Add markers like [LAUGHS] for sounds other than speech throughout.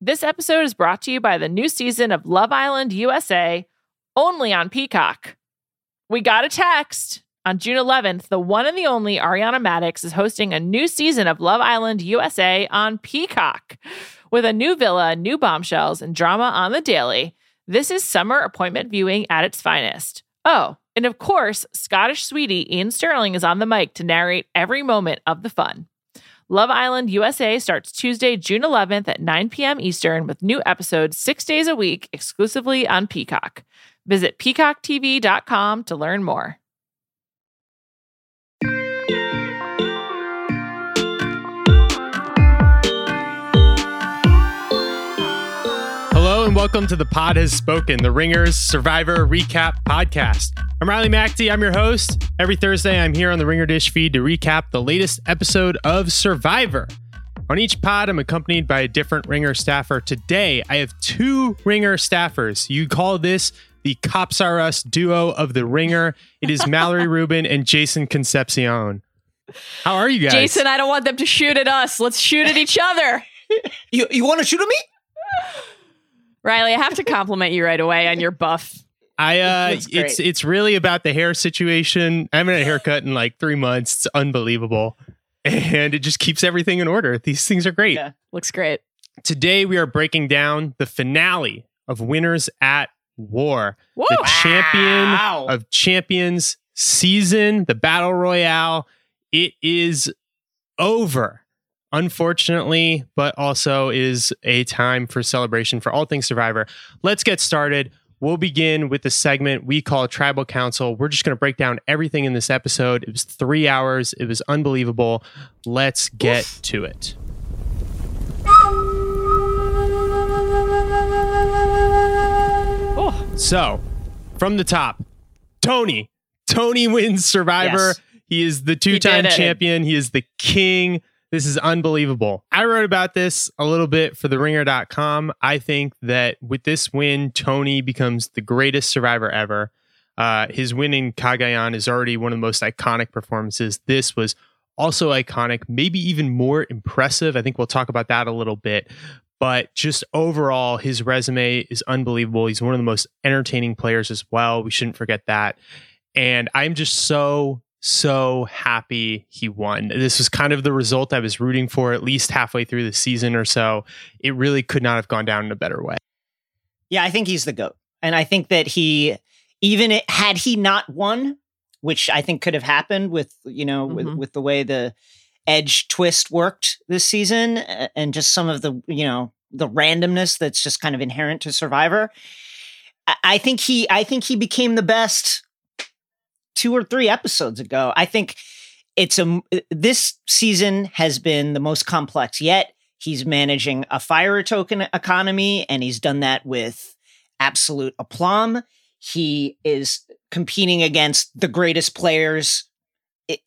This episode is brought to you by the new season of Love Island USA, only on Peacock. We got a text. On June 11th, the one and the only Ariana Madix is hosting a new season of Love Island USA on Peacock. With a new villa, new bombshells, and drama on the daily, this is summer appointment viewing at its finest. Oh, and of course, Scottish sweetie Iain Stirling is on the mic to narrate every moment of the fun. Love Island USA starts Tuesday, June 11th at 9 p.m. Eastern with new episodes six days a week exclusively on Peacock. Visit peacocktv.com to learn more. Welcome to the Pod Has Spoken, the Ringers Survivor Recap Podcast. I'm Riley McAtee. I'm your host. Every Thursday, I'm here on the Ringer Dish feed to recap the latest episode of Survivor. On each pod, I'm accompanied by a different Ringer staffer. Today, I have two Ringer staffers. You call this the Cops Are Us duo of the Ringer. It is Mallory [LAUGHS] Rubin and Jason Concepcion. How are you guys? Jason, I don't want them to shoot at us. Let's shoot at each other. You you want to shoot at me? [LAUGHS] Riley, I have to compliment you right away on your buff. I uh it's it's really about the hair situation. I haven't had a [GASPS] haircut in like three months. It's unbelievable. [LAUGHS] And it just keeps everything in order. These things are great. Yeah. Looks great. Today we are breaking down the finale of Winners at War. Woo! The champion Wow. of champions season, the battle royale. It is over. Unfortunately, but also is a time for celebration for all things Survivor. Let's get started. We'll begin with the segment we call Tribal Council. We're just going to break down everything in this episode. It was three hours, it was unbelievable. Let's get to it. Oh, So, from the top, Tony. Tony wins Survivor. Yes. He is the two time champion. He is the king. This is unbelievable. I wrote about this a little bit for theringer.com. I think that with this win, Tony becomes the greatest survivor ever. Uh, his win in Cagayan is already one of the most iconic performances. This was also iconic, maybe even more impressive. I think we'll talk about that a little bit. But just overall, his resume is unbelievable. He's one of the most entertaining players as well. We shouldn't forget that. And I'm just so, so happy he won. This was kind of the result I was rooting for at least halfway through the season or so. It really could not have gone down in a better way. Yeah, I think he's the goat, and I think that he even it, had he not won, which I think could have happened with you know with, Mhm. with the way the edge twist worked this season, and just some of the you know the randomness that's just kind of inherent to Survivor. I, I think he I think he became the best two or three episodes ago. I think it's a uh, this season has been the most complex yet. He's managing a fire token economy, and he's done that with absolute aplomb. He is competing against the greatest players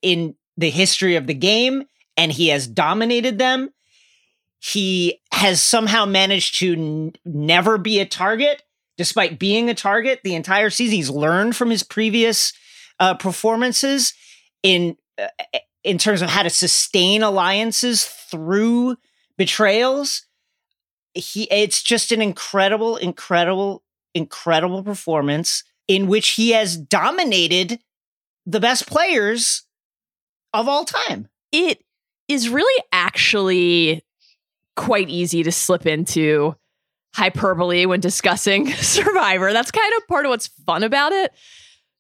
in the history of the game, and he has dominated them. He has somehow managed to n- never be a target, despite being a target the entire season. He's learned from his previous uh, performances in uh, in terms of how to sustain alliances through betrayals. He it's just an incredible, incredible, incredible performance in which he has dominated the best players of all time. it is really actually quite easy to slip into hyperbole when discussing [LAUGHS] Survivor. That's kind of part of what's fun about it.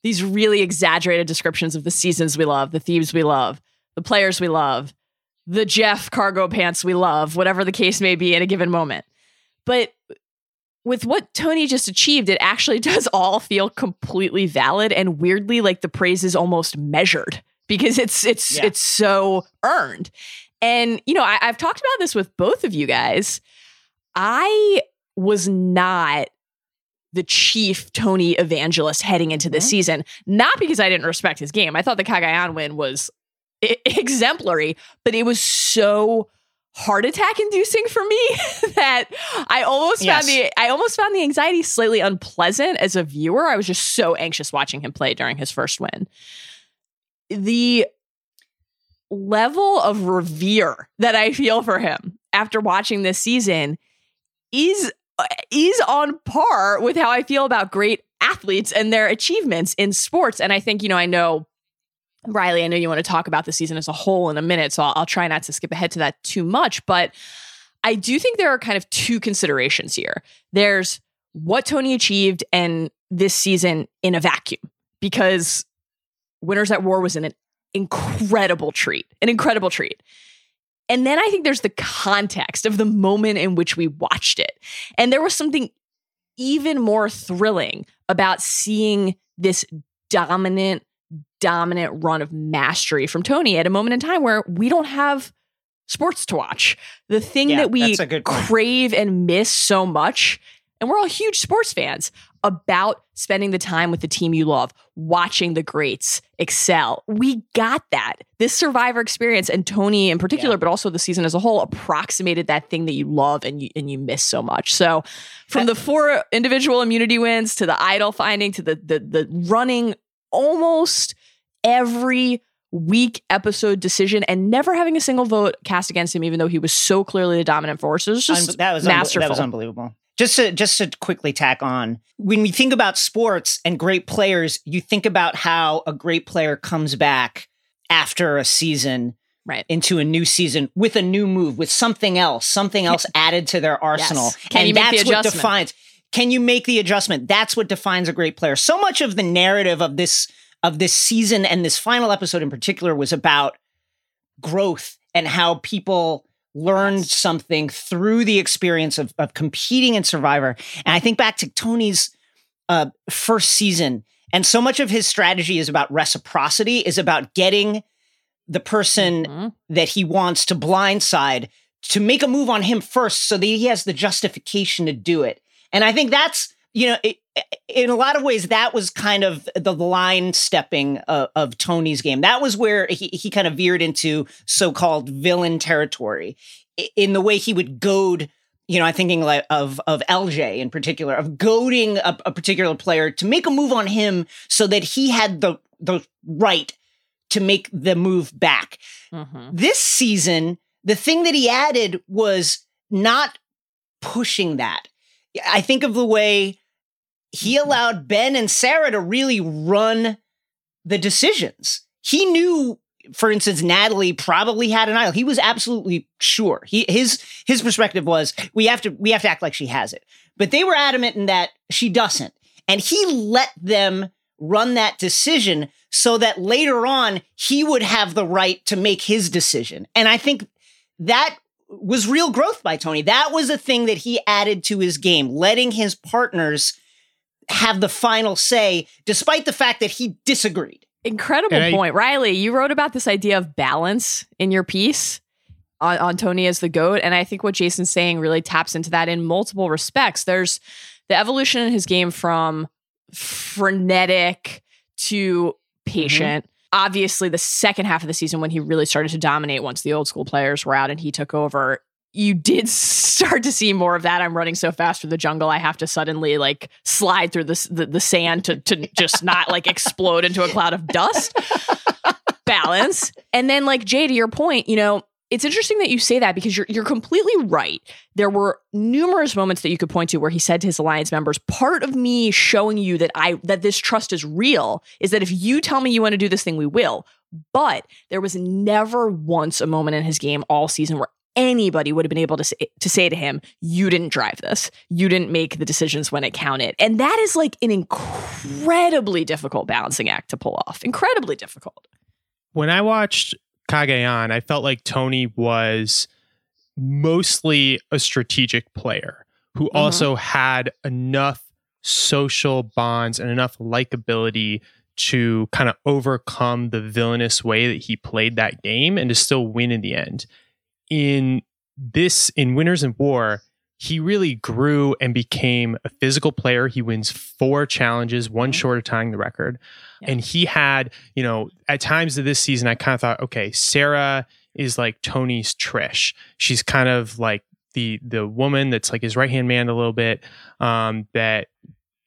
These really exaggerated descriptions of the seasons we love, the themes we love, the players we love, the Jeff cargo pants we love, whatever the case may be at a given moment. But with what Tony just achieved, it actually [LAUGHS] does all feel completely valid and weirdly like the praise is almost measured because it's it's Yeah. it's so earned. And you know, I, I've talked about this with both of you guys. I was not the chief Tony evangelist heading into this Mhm. season, not because I didn't respect his game. I thought the Cagayan win was e- [LAUGHS] exemplary, but it was so heart attack inducing for me [LAUGHS] that I almost Yes. found the I almost found the anxiety slightly unpleasant as a viewer. I was just so anxious watching him play during his first win. The level of revere that I feel for him after watching this season is is on par with how I feel about great athletes and their achievements in sports. And I think, you know, I know Riley, I know you want to talk about the season as a whole in a minute, so I'll, I'll try not to skip ahead to that too much. But I do think there are kind of two considerations here. There's what Tony achieved and this season in a vacuum, because Winners at War was an incredible treat, an incredible treat. And then I think there's the context of the moment in which we watched it. And there was something even more thrilling about seeing this dominant, dominant run of mastery from Tony at a moment in time where we don't have sports to watch. The thing Yeah, that we that's a good point. crave and miss so much, and we're all huge sports fans, about spending the time with the team you love, watching the greats excel. We got that. This survivor experience and Tony in particular, Yeah. but also the season as a whole, approximated that thing that you love and you and you miss so much. So from the four individual immunity wins to the idol finding to the the the running almost every week episode decision and never having a single vote cast against him, even though he was so clearly the dominant force. It was just Un- that was masterful. that was unbelievable. Just to just to quickly tack on, when we think about sports and great players, you think about how a great player comes back after a season Right. into a new season with a new move, with something else, something else added to their arsenal. Can and you make the that's what defines can you make the adjustment? That's what defines a great player. So much of the narrative of this of this season and this final episode in particular was about growth and how people learned something through the experience of, of competing in Survivor. And I think back to Tony's uh, first season, and so much of his strategy is about reciprocity, is about getting the person Mhm. that he wants to blindside to make a move on him first so that he has the justification to do it. And I think that's, you know, it, in a lot of ways, that was kind of the line stepping of, of Tony's game. That was where he, he kind of veered into so called villain territory in the way he would goad. You know, I'm thinking like of of LJ in particular, of goading a, a particular player to make a move on him so that he had the the right to make the move back. Mhm. This season, the thing that he added was not pushing that. I think of the way he allowed Ben and Sarah to really run the decisions. He knew, for instance, Natalie probably had an idol. He was absolutely sure. He his his perspective was we have to we have to act like she has it. But they were adamant in that she doesn't. And he let them run that decision so that later on he would have the right to make his decision. And I think that was real growth by Tony. That was a thing that he added to his game, letting his partners have the final say, despite the fact that he disagreed. Incredible I- point. Riley, you wrote about this idea of balance in your piece on, on Tony as the GOAT. And I think what Jason's saying really taps into that in multiple respects. There's the evolution in his game from frenetic to patient. Mm-hmm. Obviously, the second half of the season when he really started to dominate once the old school players were out and he took over, you did [LAUGHS] start to see more of that. I'm running so fast through the jungle, I have to suddenly like slide through this, the the sand to to just not like explode into a cloud of dust. [LAUGHS] Balance, and then like Jay, to your point, you know, it's interesting that you say that because you're you're completely right. There were numerous moments that you could point to where he said to his alliance members, "Part of me showing you that I that this trust is real is that if you tell me you want to do this thing, we will." But there was never once a moment in his game all season where anybody would have been able to say, to say to him, "You didn't drive this. You didn't make the decisions when it counted." And that is like an incredibly difficult balancing act to pull off. Incredibly difficult. when I watched Cagayan, I felt like Tony was mostly a strategic player who Mhm. also had enough social bonds and enough likability to kind of overcome the villainous way that he played that game and to still win in the end. In this, in Winners and War, he really grew and became a physical player. He wins four challenges, one Mhm. short of tying the record. Yeah. And he had, you know, at times of this season, I kind of thought, okay, Sarah is like Tony's Trish. She's kind of like the the woman that's like his right hand man a little bit, um, that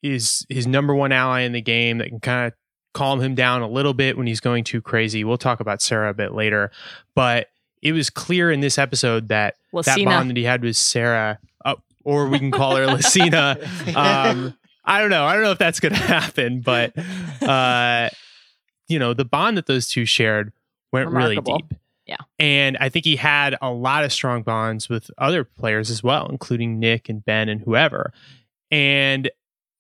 is his number one ally in the game that can kind of calm him down a little bit when he's going too crazy. We'll talk about Sarah a bit later, but it was clear in this episode that that bond that he had with Sarah. Oh, or we can call her Lacina. [LAUGHS] Um, I don't know. I don't know if that's going [LAUGHS] to happen, but uh, you know, the bond that those two shared went Remarkable. really deep. Yeah. And I think he had a lot of strong bonds with other players as well, including Nick and Ben and whoever. And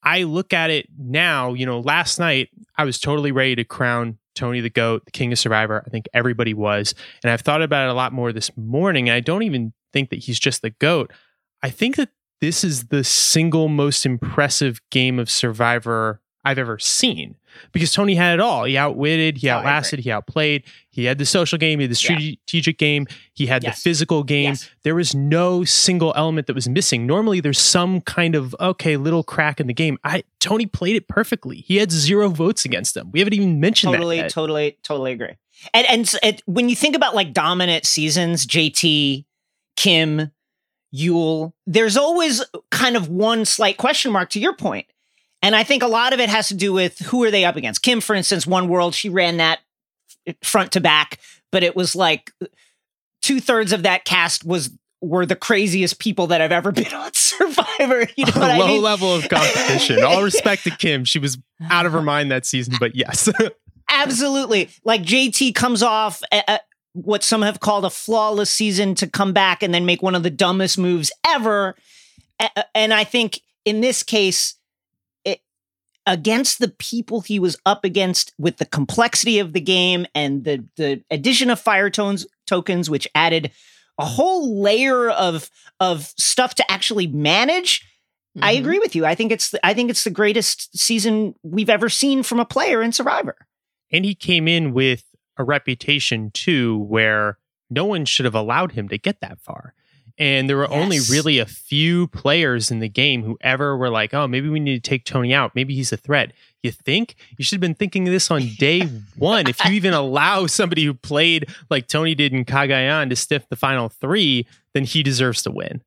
I look at it now, you know, last night I was totally ready to crown Tony the GOAT, the king of Survivor. I think everybody was. And I've thought about it a lot more this morning. I don't even think that he's just the GOAT. I think that this is the single most impressive game of Survivor I've ever seen because Tony had it all. He outwitted, he Oh, outlasted, he outplayed. He had the social game, he had the Yeah. strategic game, he had Yes. the physical game. Yes. There was no single element that was missing. Normally, there's some kind of okay little crack in the game. I Tony played it perfectly. He had zero votes against him. We haven't even mentioned totally, that. yet. totally, totally agree. And and it, when you think about like dominant seasons, JT, Kim, Yul, there's always kind of one slight question mark to your point. And I think a lot of it has to do with who are they up against. Kim, for instance, One World, she ran that front to back, but it was like two thirds of that cast was were the craziest people that I've ever [LAUGHS] been on Survivor. You know [LAUGHS] what a I low mean? level of competition. All [LAUGHS] respect to Kim. She was out of her mind that season, but yes. Absolutely. Like JT comes off a, a- what some have called a flawless season to come back and then make one of the dumbest moves ever. A- And I think in this case, against the people he was up against with the complexity of the game and the, the addition of fire tones tokens, which added a whole layer of of stuff to actually manage. I Mhm. agree with you. I think it's the, I think it's the greatest season we've ever seen from a player in Survivor. and he came in with a reputation too where no one should have allowed him to get that far and there were only really a few players in the game who ever were like oh maybe we need to take tony out maybe he's a threat you think you should have been thinking of this on day [LAUGHS] one if you even allow somebody who played like tony did in Cagayan to stiff the final three then he deserves to win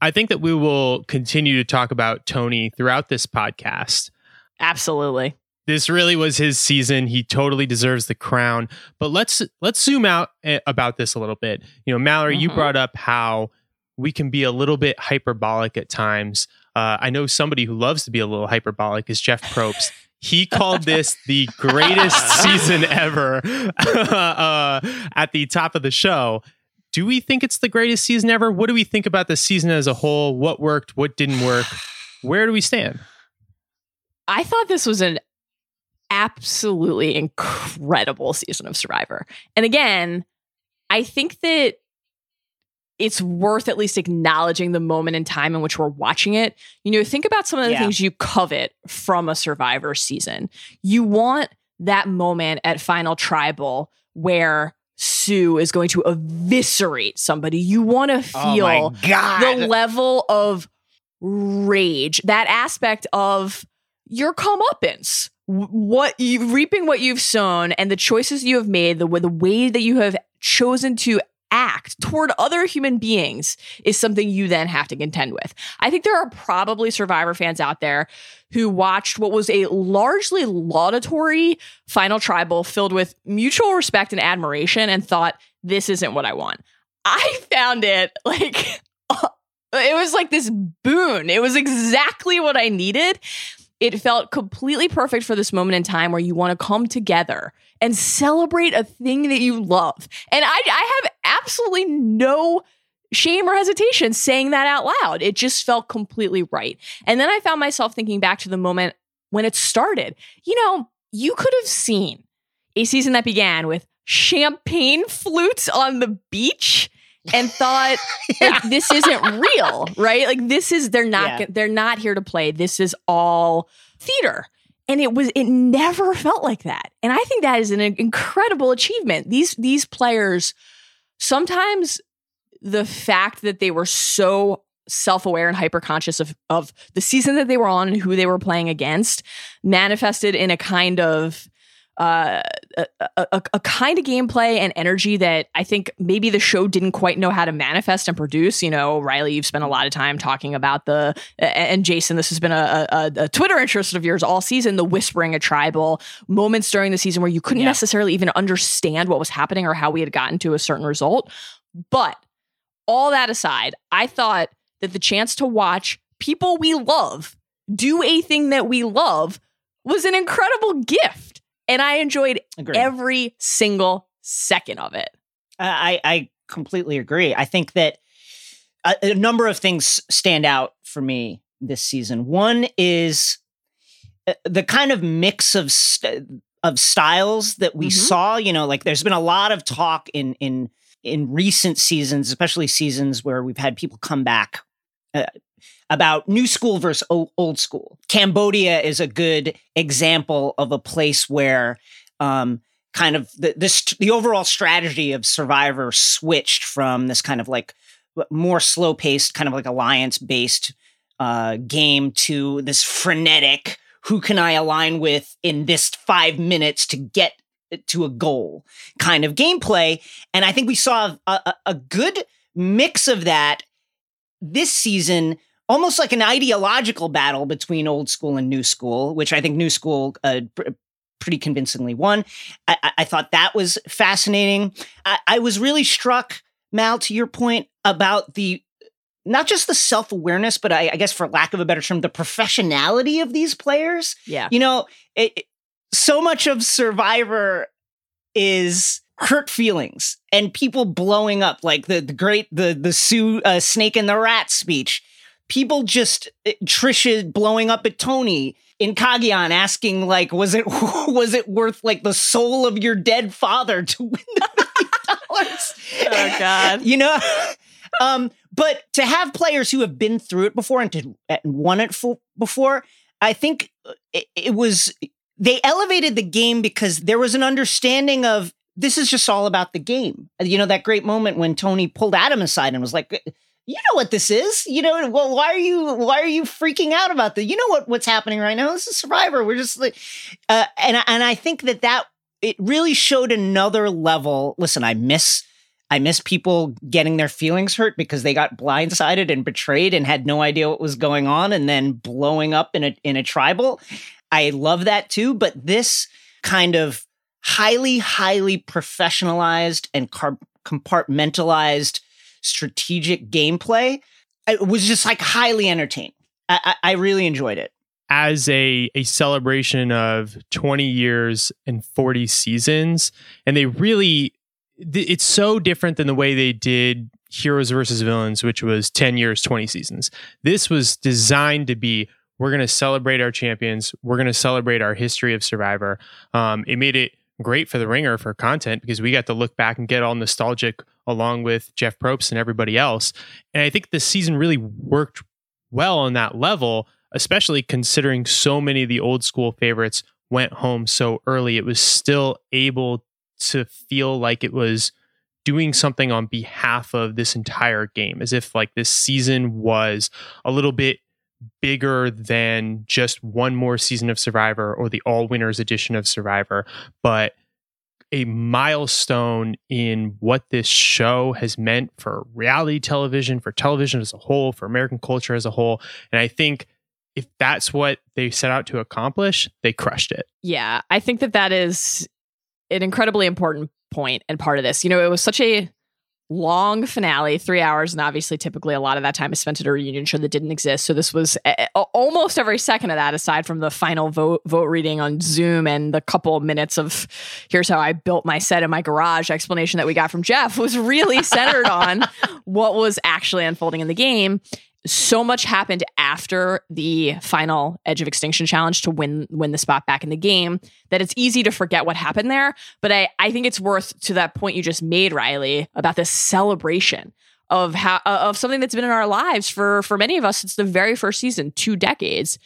i think that we will continue to talk about tony throughout this podcast Absolutely. this really was his season. He totally deserves the crown. But let's let's zoom out eh, about this a little bit. You know, Mallory, you Mhm. brought up how we can be a little bit hyperbolic at times. Uh, I know somebody who loves to be a little hyperbolic is Jeff Probst. He called this [LAUGHS] the greatest season ever [LAUGHS] uh, at the top of the show. Do we think it's the greatest season ever? What do we think about the season as a whole? What worked? What didn't work? Where do we stand? I thought this was an absolutely incredible season of Survivor. And again, I think that it's worth at least acknowledging the moment in time in which we're watching it. You know, think about some of the Yeah. things you covet from a Survivor season. You want that moment at Final Tribal where Sue is going to eviscerate somebody. You want to oh feel oh the level of rage, that aspect of your comeuppance, what you reaping what you've sown, and the choices you have made, the, the way that you have chosen to act toward other human beings is something you then have to contend with. I think there are probably survivor fans out there who watched what was a largely laudatory final tribal filled with mutual respect and admiration and thought this isn't what I want. I [LAUGHS] found it like [LAUGHS] it was like this boon. It was exactly what I needed. It felt completely perfect for this moment in time where you want to come together and celebrate a thing that you love. And I, I have absolutely no shame or hesitation saying that out loud. It just felt completely right. And then I found myself thinking back to the moment when it started. You know, you could have seen a season that began with champagne flutes on the beach and thought [LAUGHS] like this isn't real, right? Like this is they're not Yeah. they're not here to play. This is all theater. And it was it never felt like that. And I think that is an incredible achievement. These these players sometimes the fact that they were so self-aware and hyper-conscious of of the season that they were on and who they were playing against manifested in a kind of uh, a, a, a kind of gameplay and energy that I think maybe the show didn't quite know how to manifest and produce. You know, Riley, you've spent a lot of time talking about the, and Jason, this has been a, a, a Twitter interest of yours all season, the whispering a tribal moments during the season where you couldn't Yeah. necessarily even understand what was happening or how we had gotten to a certain result. But all that aside, I thought that the chance to watch people we love do a thing that we love was an incredible gift. And I enjoyed Agreed. every single second of it. I, I completely agree. I think that a, a number of things stand out for me this season. One is uh, the kind of mix of st- of styles that we Mhm. saw. You know, like there's been a lot of talk in in in recent seasons, especially seasons where we've had people come back. Uh, about new school versus old school. Cambodia is a good example of a place where um, kind of the the overall strategy of Survivor switched from this kind of like more slow paced, kind of like alliance based uh, game to this frenetic. Who can I align with in this five minutes to get to a goal kind of gameplay? And I think we saw a, a, a good mix of that this season almost like an ideological battle between old school and new school, which I think new school uh, pr- pretty convincingly won. I, I- thought that was fascinating. I, I was really struck, Mal, to your point about the not just the self awareness, but I, I guess for lack of a better term, the professionality of these players. Yeah. You know, it, it- so much of Survivor is hurt feelings and people blowing up, like the the great the the Sue uh, Snake and the Rat speech. People just uh, Trisha blowing up at Tony in Cagayan, asking like, was it [LAUGHS] was it worth like the soul of your dead father to win the [LAUGHS] dollars? Oh, God. you know. [LAUGHS] Um, but to have players who have been through it before and to and won it for, before, I think uh, it, it was they elevated the game because there was an understanding of this is just all about the game. You know that great moment when Tony pulled Adam aside and was like, "You know what this is? You know why are you why are you freaking out about this? You know what what's happening right now? This is Survivor. We're just like, uh, and and I think that that it really showed another level. Listen, I miss I miss people getting their feelings hurt because they got blindsided and betrayed and had no idea what was going on and then blowing up in a in a tribal. I love that too, but this kind of highly highly professionalized and car- compartmentalized strategic gameplay it was just like highly entertaining. I, I, I really enjoyed it. as a a celebration of 20 years and 40 seasons and they really it's so different than the way they did heroes versus villains which was 10 years 20 seasons this was designed to be we're going to celebrate our champions we're going to celebrate our history of survivor um, it made it great for the ringer for content because we got to look back and get all nostalgic along with jeff probst and everybody else. And i think the season really worked well on that level especially considering so many of the old school favorites went home so early, it was still able to feel like it was doing something on behalf of this entire game, as if like this season was a little bit bigger than just one more season of Survivor or the all winners edition of Survivor, but a milestone in what this show has meant for reality television, for television as a whole, for American culture as a whole. And I think if that's what they set out to accomplish, they crushed it. Yeah, I think that that is an incredibly important point and part of this. You know, it was such a long finale, three hours, and obviously, typically, a lot of that time is spent at a reunion show that didn't exist. So this was a- almost every second of that, aside from the final vote vote reading on Zoom and the couple minutes of "Here's how I built my set in my garage" explanation that we got from Jeff, was really centered [LAUGHS] on what was actually unfolding in the game so much happened after the final Edge of Extinction challenge to win win the spot back in the game that it's easy to forget what happened there. But I, I think it's worth to that point you just made, Riley, about this celebration of how of something that's been in our lives for for many of us since the very first season, two decades.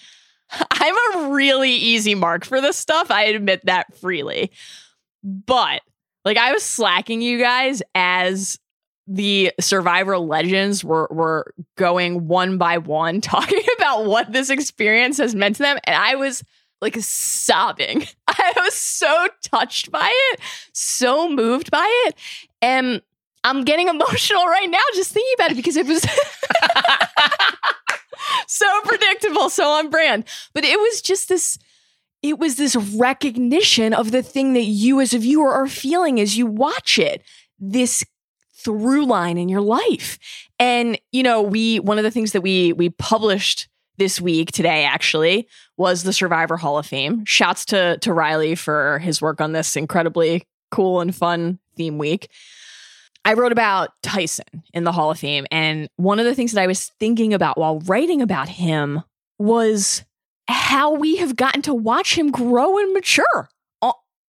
[LAUGHS] I'm a really easy mark for this stuff. I admit that freely. But like I was slacking you guys as the survivor legends were were going one by one [LAUGHS] talking about what this experience has meant to them. And i was like sobbing. [LAUGHS] I was so touched by it so moved by it. And i'm getting emotional right now just thinking about it because it was [LAUGHS] so predictable so on brand. But it was just this it was this recognition of the thing that you as a viewer are feeling as you watch it. This through line in your life. And you know, we one of the things that we we published this week today actually was the Survivor Hall of Fame. Shouts to to Riley for his work on this incredibly cool and fun theme week. I wrote about Tyson in the Hall of Fame and one of the things that I was thinking about while writing about him was how we have gotten to watch him grow and mature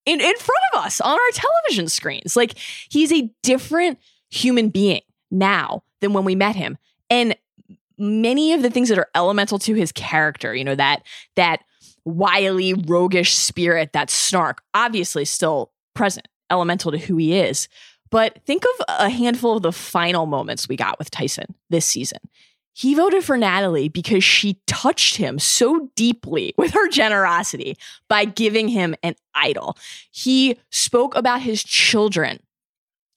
in, in front of us on our television screens. Like he's a different human being now than when we met him. And many of the things that are elemental to his character, you know, that that wily, roguish spirit, that snark, obviously still present, elemental to who he is. But think of a handful of the final moments we got with Tyson this season. He voted for Natalie because she touched him so deeply [LAUGHS] with her generosity by giving him an idol. He spoke about his children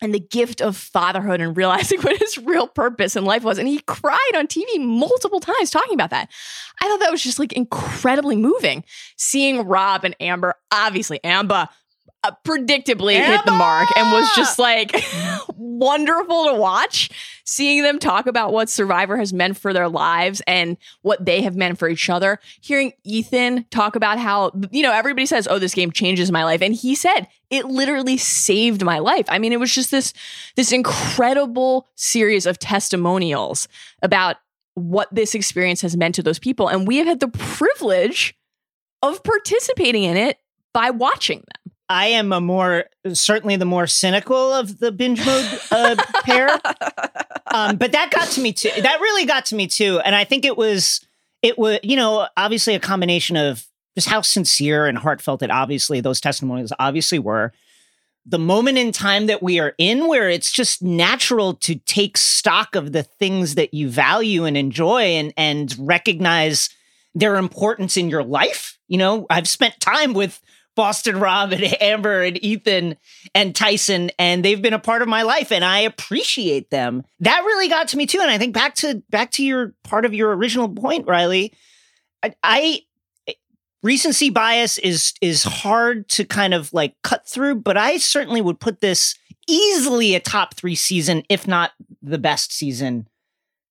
and the gift of fatherhood and realizing [LAUGHS] what his real purpose in life was. And he cried on TV multiple times talking about that. I thought that was just like incredibly moving. Seeing Rob and Amber, obviously, Amber Uh, predictably Emma! hit the mark and was just like [LAUGHS] wonderful to watch. Seeing them talk about what Survivor has meant for their lives and what they have meant for each other. Hearing Ethan talk about how, you know, everybody says, oh, this game changes my life. And he said, it literally saved my life. I mean, it was just this, this incredible series of testimonials about what this experience has meant to those people. And we have had the privilege of participating in it by watching them. I am a more certainly the more cynical of the binge mode uh, pair, [LAUGHS] um, but that got to me too. That really got to me too, and I think it was it was you know obviously a combination of just how sincere and heartfelt it obviously those testimonials obviously were. The moment in time that we are in, where it's just natural to take stock of the things that you value and enjoy, and and recognize their importance in your life. You know, I've spent time with Boston Rob and [LAUGHS] Amber and Ethan and Tyson, and they've been a part of my life, and I appreciate them. That really got to me too. And I think back to back to your part of your original point, Riley. I, I recency bias is is hard to kind of like cut through, but I certainly would put this easily a top three season, if not the best season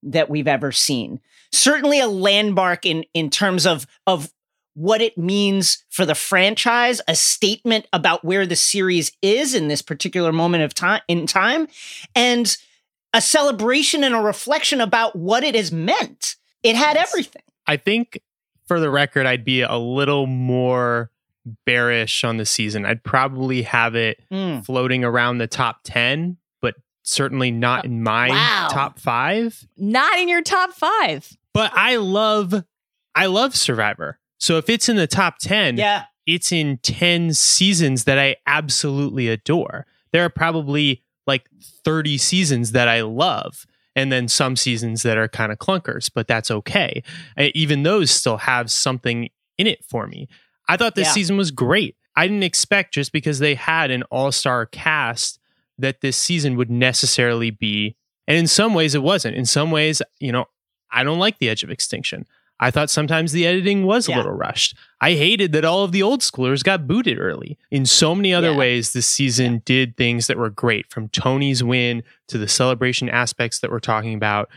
that we've ever seen. Certainly a landmark in in terms of of what it means for the franchise, a statement about where the series is in this particular moment of time in time, and a celebration and a reflection about what it has meant. It had everything. I think for the record, I'd be a little more bearish on the season. I'd probably have it mm. floating around the top 10, but certainly not in my wow. top 5. Not in your top 5. But I love I love Survivor. So if it's in the top 10, yeah. it's in 10 seasons that I absolutely adore. There are probably like 30 seasons that I love and then some seasons that are kind of clunkers, but that's okay. Even those still have something in it for me. I thought this yeah. season was great. I didn't expect just because they had an all-star cast that this season would necessarily be and in some ways it wasn't. In some ways, you know, I don't like the edge of extinction. I thought sometimes the editing was yeah. a little rushed. I hated that all of the old schoolers got booted early. In so many other yeah. ways, this season yeah. did things that were great from Tony's win to the celebration aspects that we're talking about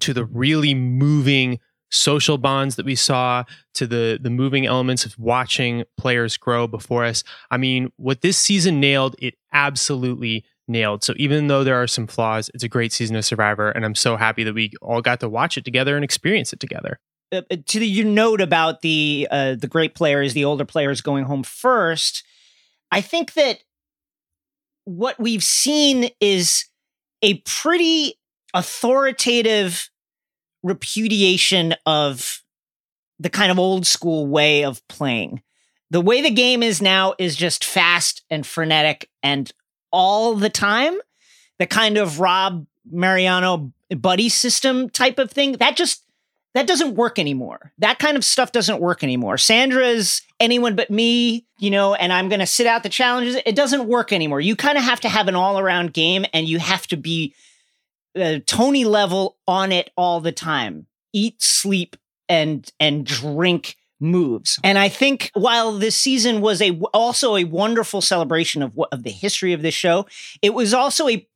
to the really moving social bonds that we saw to the the moving elements of watching players grow before us. I mean, what this season nailed, it absolutely nailed. So even though there are some flaws, it's a great season of Survivor and I'm so happy that we all got to watch it together and experience it together. Uh, uh, to the, your note about the uh, the great players, the older players going home first, I think that what we've seen is a pretty authoritative repudiation of the kind of old school way of playing. The way the game is now is just fast and frenetic and all the time. The kind of Rob Mariano buddy system type of thing that just that doesn't work anymore. That kind of stuff doesn't work anymore. Sandra's anyone but me, you know, and I'm going to sit out the challenges. It doesn't work anymore. You kind of have to have an all around game and you have to be uh, Tony level on it all the time. Eat, sleep, and and drink moves. And I think while this season was a also a wonderful celebration of of the history of this show, it was also a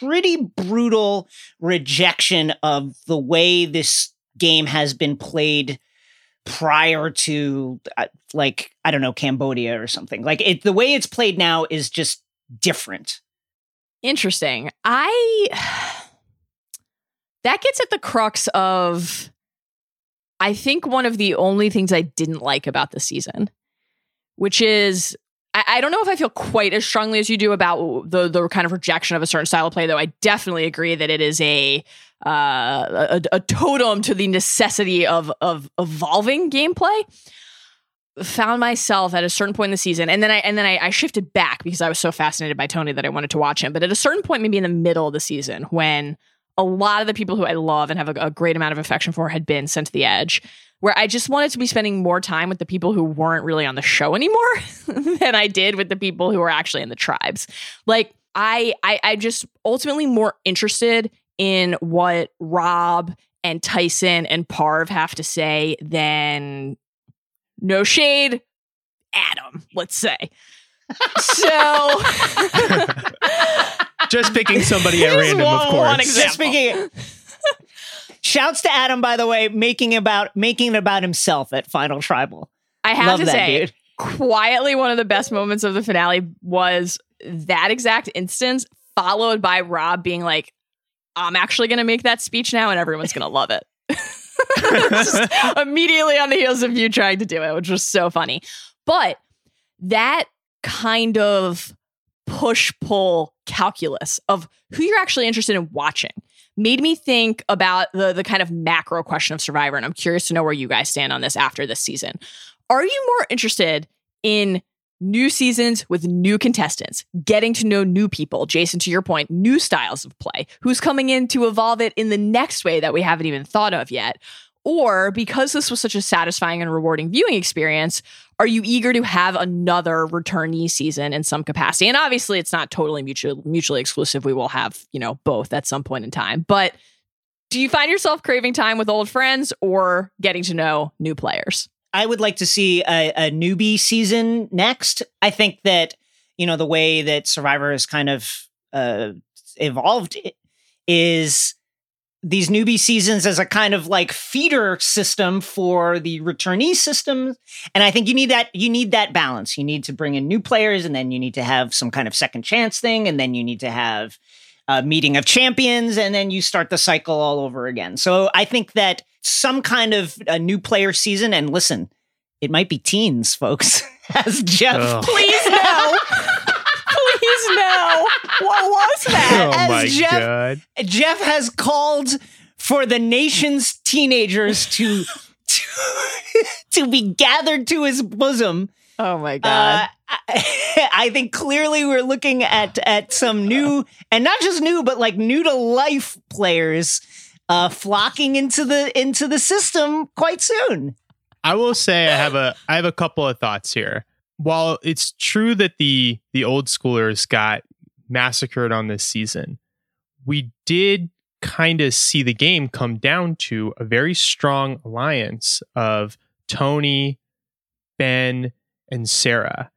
pretty brutal rejection of the way this game has been played prior to uh, like I don't know Cambodia or something. Like it the way it's played now is just different. Interesting. I that gets at the crux of I think one of the only things I didn't like about the season, which is I, I, don't know if I feel quite as strongly as you do about the the kind of rejection of a certain style of play, though. I definitely agree that it is a uh, a, a totem to the necessity of of evolving gameplay found myself at a certain point in the season and then I and then I, I, shifted back because I was so fascinated by Tony that I wanted to watch him. But at a certain point, maybe in the middle of the season, when a lot of the people who I love and have a, a great amount of affection for had been sent to the edge, where I just wanted to be spending more time with the people who weren't really on the show anymore [LAUGHS] than I did with the people who were actually in the tribes. Like I I I just ultimately more interested in what Rob and Tyson and Parv have to say than no shade, Adam, let's say. so [LAUGHS] just picking somebody at random, one, of course. One just picking [LAUGHS] Shouts to Adam, by the way, making about making it about himself at Final Tribal. I have Love to that, say, dude. quietly, one of the best moments of the finale was that exact instance, followed by Rob being like, "I'm actually going to make that speech now, and everyone's going to love it." [LAUGHS] immediately on the heels of you trying to do it, which was so funny. But that kind of push pull calculus of who you're actually interested in watching made me think about the the kind of macro question of survivor and i'm curious to know where you guys stand on this after this season are you more interested in new seasons with new contestants, getting to know new people. Jason, to your point, new styles of play. Who's coming in to evolve it in the next way that we haven't even thought of yet? Or because this was such a satisfying and rewarding viewing experience, are you eager to have another returnee season in some capacity? And obviously, it's not totally mutually mutually exclusive. We will have, you know, both at some point in time. But do you find yourself craving time with old friends or getting to know new players? I would like to see a, a newbie season next. I think that you know the way that Survivor has kind of uh, evolved is these newbie seasons as a kind of like feeder system for the returnee system. And i think you need that you need that balance. You need to bring in new players and then you need to have some kind of second chance thing and then you need to have a meeting of champions and then you start the cycle all over again. So i think that some kind of a new player season. And listen, it might be teens, folks. [LAUGHS] As Jeff, oh. please no. please no. What was that? Oh As my Jeff, god! Jeff has called for the nation's teenagers to to, [LAUGHS] to be gathered to his bosom. Oh my god! Uh, I, [LAUGHS] I think clearly we're looking at at some new and not just new, but like new to life players uh, flocking into the into the system quite soon. I will say I have a I have a couple of thoughts here. While it's true that the the old schoolers got massacred on this season, we did kind of see the game come down to a very strong alliance of Tony, Ben, and Sarah,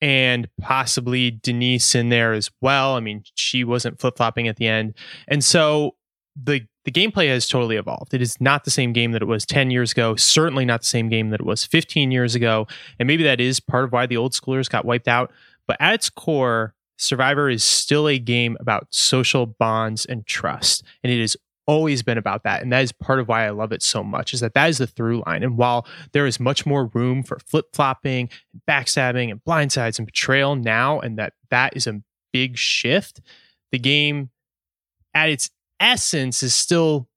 and possibly Denise in there as well. I mean, she wasn't flip flopping at the end. And so the the gameplay has totally evolved. It is not the same game that it was 10 years ago, certainly not the same game that it was 15 years ago. And maybe that is part of why the old schoolers got wiped out. But at its core, Survivor is still a game about social bonds and trust. And it has always been about that. And that is part of why I love it so much, is that that is the through line. And while there is much more room for flip flopping, backstabbing, and blindsides and betrayal now, and that that is a big shift, the game at its essence is still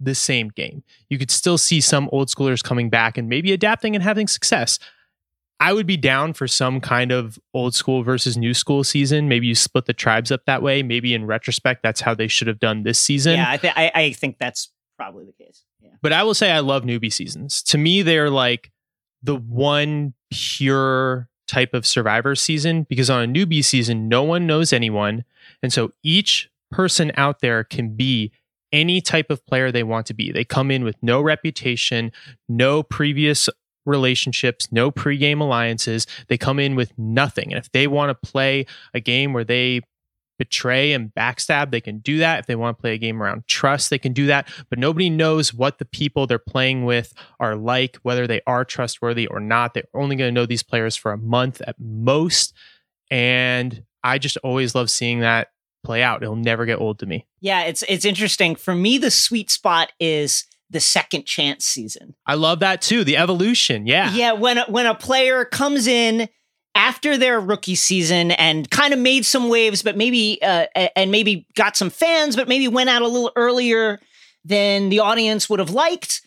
the same game. You could still see some old schoolers coming back and maybe adapting and having success. I would be down for some kind of old school versus new school season. Maybe you split the tribes up that way. Maybe in retrospect, that's how they should have done this season. Yeah, I, th- I, I think that's probably the case. Yeah. But I will say I love newbie seasons. To me, they're like the one pure type of survivor season because on a newbie season, no one knows anyone. And so each person out there can be any type of player they want to be. They come in with no reputation, no previous relationships, no pregame alliances. They come in with nothing. And if they want to play a game where they betray and backstab, they can do that. If they want to play a game around trust, they can do that. But nobody knows what the people they're playing with are like, whether they are trustworthy or not. They're only going to know these players for a month at most. And I just always love seeing that play out. It'll never get old to me. Yeah, it's it's interesting. For me, the sweet spot is the second chance season. I love that too. The evolution. Yeah. Yeah, when a, when a player comes in after their rookie season and kind of made some waves, but maybe uh, and maybe got some fans, but maybe went out a little earlier than the audience would have liked.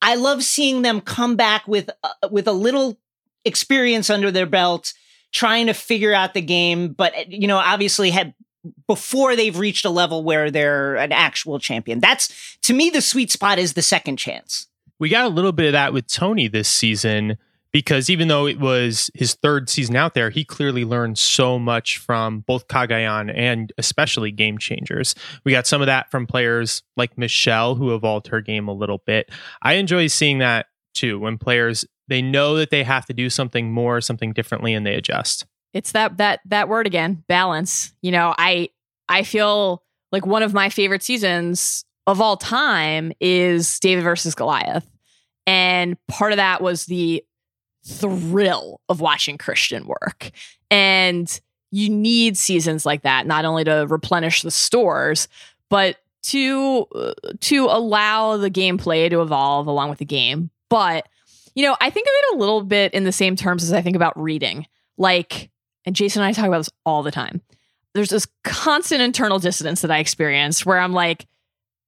I love seeing them come back with uh, with a little experience under their belt, trying to figure out the game. But you know, obviously, had before they've reached a level where they're an actual champion. That's to me the sweet spot is the second chance. We got a little bit of that with Tony this season because even though it was his third season out there, he clearly learned so much from both Cagayan and especially game changers. We got some of that from players like Michelle, who evolved her game a little bit. I enjoy seeing that too when players they know that they have to do something more, something differently, and they adjust. It's that that that word again, balance. You know, I I feel like one of my favorite seasons of all time is David versus Goliath. And part of that was the thrill of watching Christian work. And you need seasons like that, not only to replenish the stores, but to uh, to allow the gameplay to evolve along with the game. But you know, I think of it a little bit in the same terms as I think about reading. Like, and Jason and I talk about this all the time. There's this constant internal dissonance that I experience where I'm like,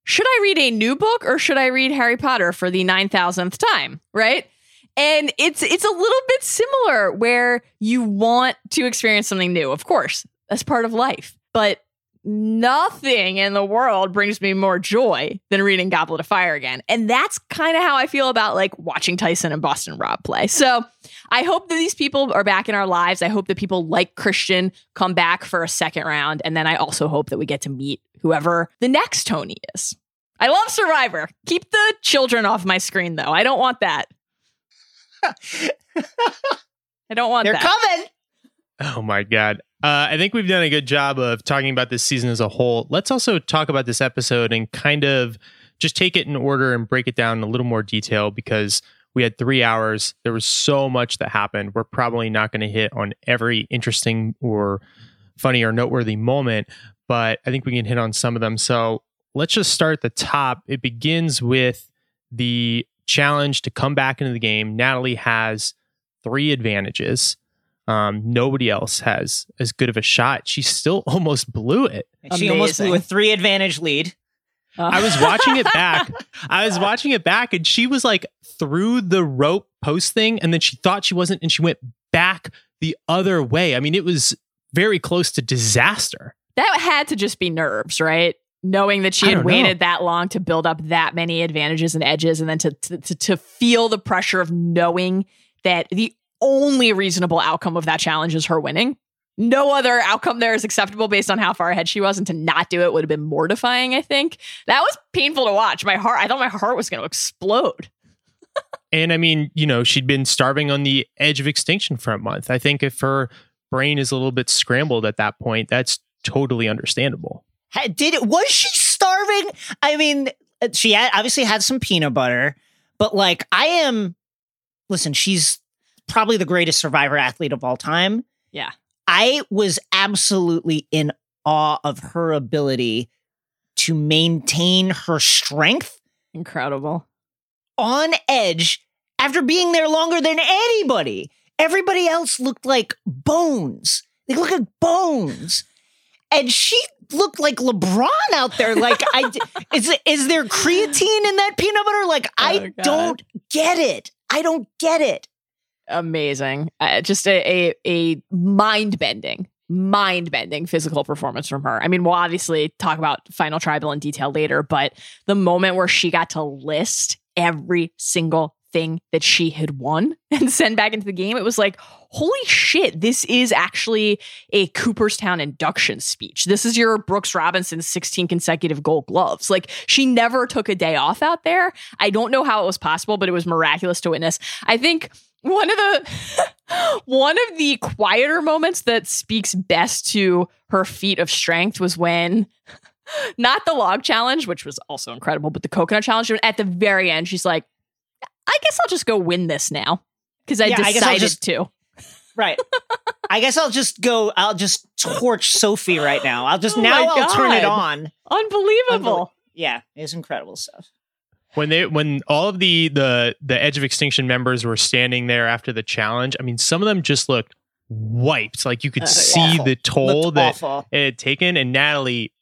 should I read a new book or should I read Harry Potter for the 9000th time? Right? And it's it's a little bit similar where you want to experience something new. Of course, that's part of life. But nothing in the world brings me more joy than reading Goblet of Fire again. And that's kind of how I feel about like watching Tyson and Boston Rob play. So I hope that these people are back in our lives. I hope that people like Christian come back for a second round. And then I also hope that we get to meet whoever the next Tony is. I love Survivor. Keep the children off my screen, though. I don't want that. [LAUGHS] I don't want They're that. coming. Oh my god. Uh, I think we've done a good job of talking about this season as a whole. Let's also talk about this episode and kind of just take it in order and break it down in a little more detail because we had three hours. There was so much that happened. We're probably not going to hit on every interesting or funny or noteworthy moment, but I think we can hit on some of them. So let's just start at the top. It begins with the challenge to come back into the game. Natalie has three advantages. Um, nobody else has as good of a shot. She still [LAUGHS] almost blew it. She almost blew a three advantage lead. Uh, I was watching it back. [LAUGHS] I was watching it back, and she was like through the rope post thing, and then she thought she wasn't, and she went back the other way. I mean, it was very close to disaster. that had to just be nerves, right? Knowing that she had don't know. waited that long to build up that many advantages and edges, and then to, to to to feel the pressure of knowing that the only reasonable outcome of that challenge is her winning. No other outcome there is acceptable based on how far ahead she was, and to not do it would have been mortifying. I think that was painful to watch. My heart, I thought my heart was going to explode. [LAUGHS] And I mean, you know, she'd been starving on the edge of extinction for a month. I think if her brain is a little bit scrambled at that point, that's totally understandable. Did it? Was she starving? I mean, uh, she had, obviously had some peanut butter, but like, I am. Listen, she's probably the greatest survivor athlete of all time. Yeah. I was absolutely in awe of her ability to maintain her strength Incredible. on edge after being there longer than anybody. Everybody else looked like bones. They look like bones. And she looked like LeBron out there. Like, I [LAUGHS] is is there creatine in that peanut butter? Like, Oh, I God. don't get it. I don't get it. Amazing. Uh, just a a, a mind bending, mind bending physical performance from her. I mean, we'll obviously talk about Final Tribal in detail later, but the moment where she got to list every single thing that she had won [LAUGHS] and send back into the game, it was like, holy shit, this is actually a Cooperstown induction speech. This is your Brooks Robinson's 16 consecutive gold gloves. Like she never took a day off out there. I don't know how it was possible, but it was miraculous to witness. I think one of the [LAUGHS] One of the quieter moments that speaks best to her feat of strength was when, [LAUGHS] not the log challenge, which was also incredible, but the coconut challenge. At the very end, she's like, I guess I'll just go win this now because I Yeah, I decided just- to. Right. I guess I'll just go. I'll just torch Sophie right now. I'll just Oh now I'll turn it on. Unbelievable. Yeah, it's incredible stuff. When they when all of the the the Edge of Extinction members were standing there after the challenge, I mean, some of them just looked wiped. Like you could Uh, see awful. the toll Looked that awful. it had taken. And Natalie,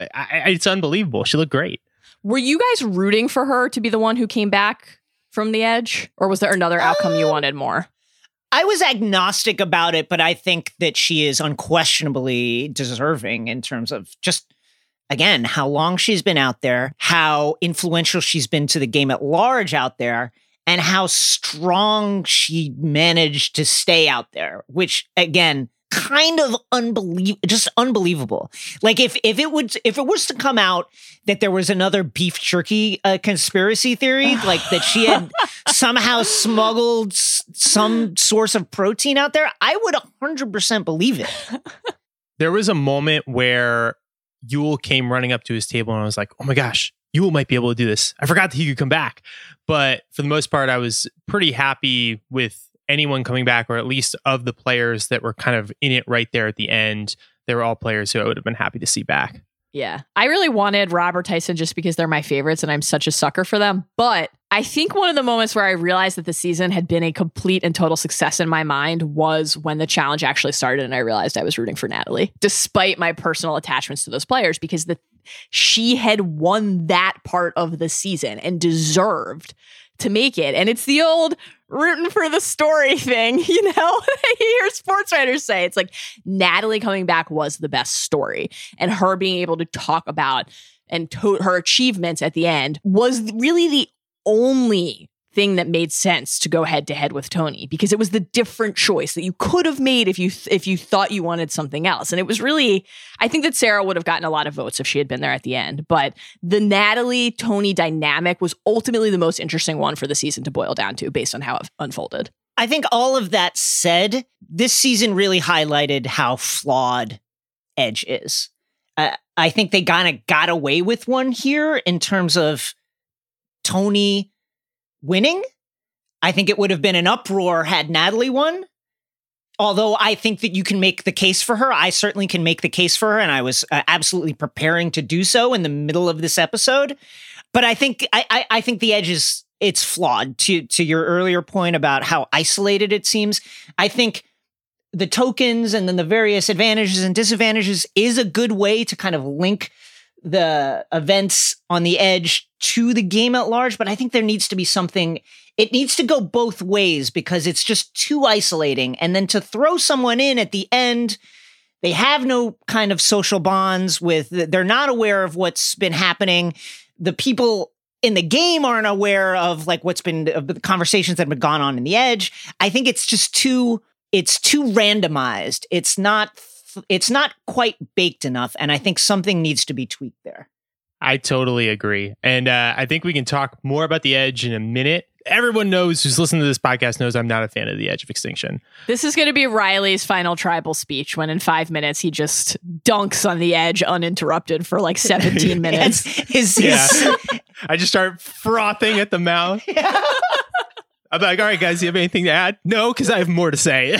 I, I, it's unbelievable. She looked great. Were you guys rooting for her to be the one who came back from the edge? Or was there another outcome you Um, wanted more? I was agnostic about it, but I think that she is unquestionably deserving in terms of just again how long she's been out there, how influential she's been to the game at large out there, and how strong she managed to stay out there, which again kind of unbelievable just unbelievable like if if it would if it was to come out that there was another beef jerky uh, conspiracy theory [LAUGHS] like that she had somehow smuggled s- some source of protein out there, I would 100% believe it. There was a moment where Yul came running up to his table, and I was like, "Oh my gosh, Yul might be able to do this." I forgot that he could come back, but for the most part, I was pretty happy with anyone coming back, or at least of the players that were kind of in it right there at the end. They were all players who I would have been happy to see back. Yeah. I really wanted Robert Tyson just because they're my favorites and I'm such a sucker for them. But I think one of the moments where I realized that the season had been a complete and total success in my mind was when the challenge actually started and I realized I was rooting for Natalie, despite my personal attachments to those players, because the she had won that part of the season and deserved to make it. And it's the old rooting for the story thing, [LAUGHS] you know? [LAUGHS] I hear sports writers say it's like Natalie coming back was the best story and her being able to talk about and to- her achievements at the end was really the only thing that made sense to go head to head with Tony because it was the different choice that you could have made if you th- if you thought you wanted something else and it was really I think that Sarah would have gotten a lot of votes if she had been there at the end but the Natalie Tony dynamic was ultimately the most interesting one for the season to boil down to based on how it unfolded I think all of that said, this season really highlighted how flawed Edge is. Uh, I think they kind of got away with one here in terms of Tony winning. I think it would have been an uproar had Natalie won. Although I think that you can make the case for her, I certainly can make the case for her, and I was uh, absolutely preparing to do so in the middle of this episode. But I think I, I, I think the edge is it's flawed. To to your earlier point about how isolated it seems, I think the tokens and then the various advantages and disadvantages is a good way to kind of link the events on the edge to the game at large. But I think there needs to be something. It needs to go both ways because it's just too isolating. And then to throw someone in at the end, they have no kind of social bonds with. They're not aware of what's been happening. The people in the game aren't aware of like what's been of the conversations that have been gone on in the edge. I think it's just too it's too randomized. It's not it's not quite baked enough and I think something needs to be tweaked there. I totally agree. And uh, I think we can talk more about the edge in a minute. Everyone knows who's listening to this podcast knows I'm not a fan of the edge of extinction. This is going to be Riley's final tribal speech when in five minutes he just dunks on the edge uninterrupted for like 17 [LAUGHS] minutes. His, [LAUGHS] his, Yeah. I just start frothing at the mouth. [LAUGHS] I'm like, all right, guys, you have anything to add? No, because I have more to say.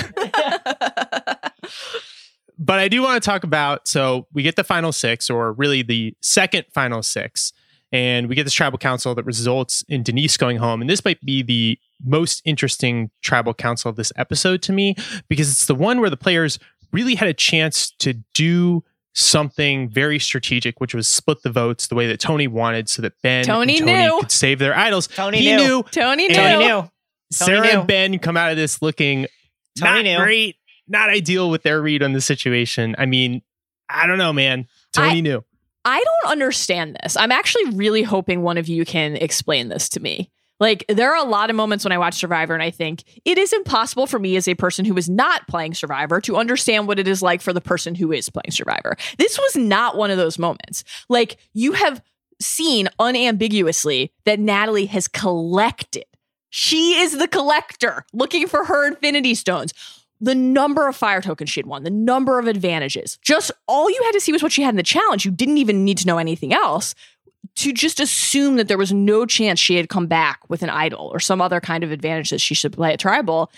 But I do want to talk about so we get the final six, or really the second final six, and we get this tribal council that results in Denise going home. And this might be the most interesting tribal council of this episode to me because it's the one where the players really had a chance to do something very strategic, which was split the votes the way that Tony wanted so that Ben Tony and Tony knew. could save their idols. Tony he knew. knew. Tony knew. Tony knew. Sarah knew. and Ben come out of this looking Tony not knew. great, not ideal with their read on the situation. I mean, I don't know, man. Tony I- knew. I don't understand this. I'm actually really hoping one of you can explain this to me. Like, there are a lot of moments when I watch Survivor and I think it is impossible for me as a person who is not playing Survivor to understand what it is like for the person who is playing Survivor. This was not one of those moments. Like, you have seen unambiguously that Natalie has collected She is the collector looking for her infinity stones. The number of fire tokens she had won, the number of advantages. Just all you had to see was what she had in the challenge. You didn't even need to know anything else to just assume that there was no chance she had come back with an idol or some other kind of advantage that she should play at tribal.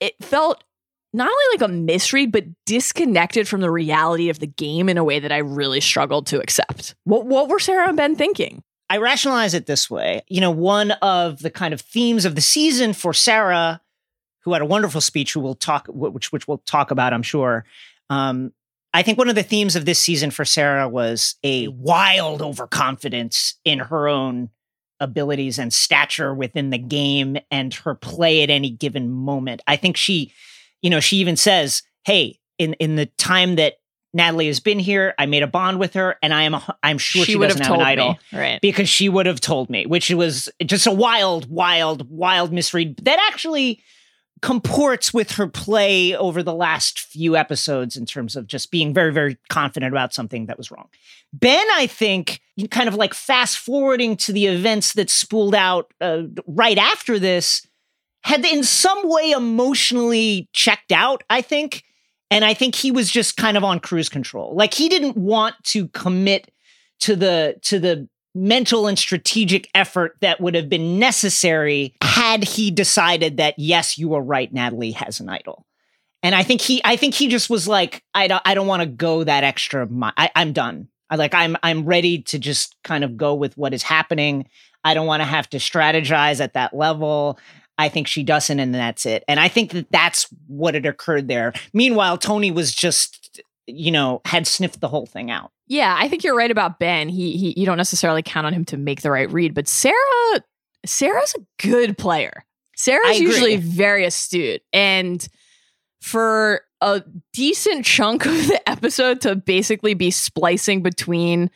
It felt not only like a misread, but disconnected from the reality of the game in a way that I really struggled to accept. What what were Sarah and Ben thinking? I rationalize it this way. You know, one of the kind of themes of the season for Sarah, who had a wonderful speech, who we'll talk, which which we'll talk about, I'm sure. Um, I think one of the themes of this season for Sarah was a wild overconfidence in her own abilities and stature within the game and her play at any given moment. I think she, you know, she even says, "Hey, in in the time that Natalie has been here. I made a bond with her, and I am I'm sure she, she doesn't have, have an idol, me. right? Because she would have told me, which was just a wild, wild, wild misread that actually comports with her play over the last few episodes in terms of just being very, very confident about something that was wrong. Ben, I think, kind of like fast forwarding to the events that spooled out uh, right after this, had in some way emotionally checked out. I think and I think he was just kind of on cruise control. Like he didn't want to commit to the to the mental and strategic effort that would have been necessary had he decided that yes, you were right, Natalie has an idol. And I think he I think he just was like, I don't I don't want to go that extra mi- I, I'm done. I like I'm I'm ready to just kind of go with what is happening. I don't want to have to strategize at that level. I think she doesn't, and that's it. And I think that that's what had occurred there. Meanwhile, Tony was just, you know, had sniffed the whole thing out. Yeah, I think you're right about Ben. He, he you don't necessarily count on him to make the right read, but Sarah, Sarah's a good player. Sarah's usually very astute, and for a decent chunk [LAUGHS] of the episode to basically be splicing between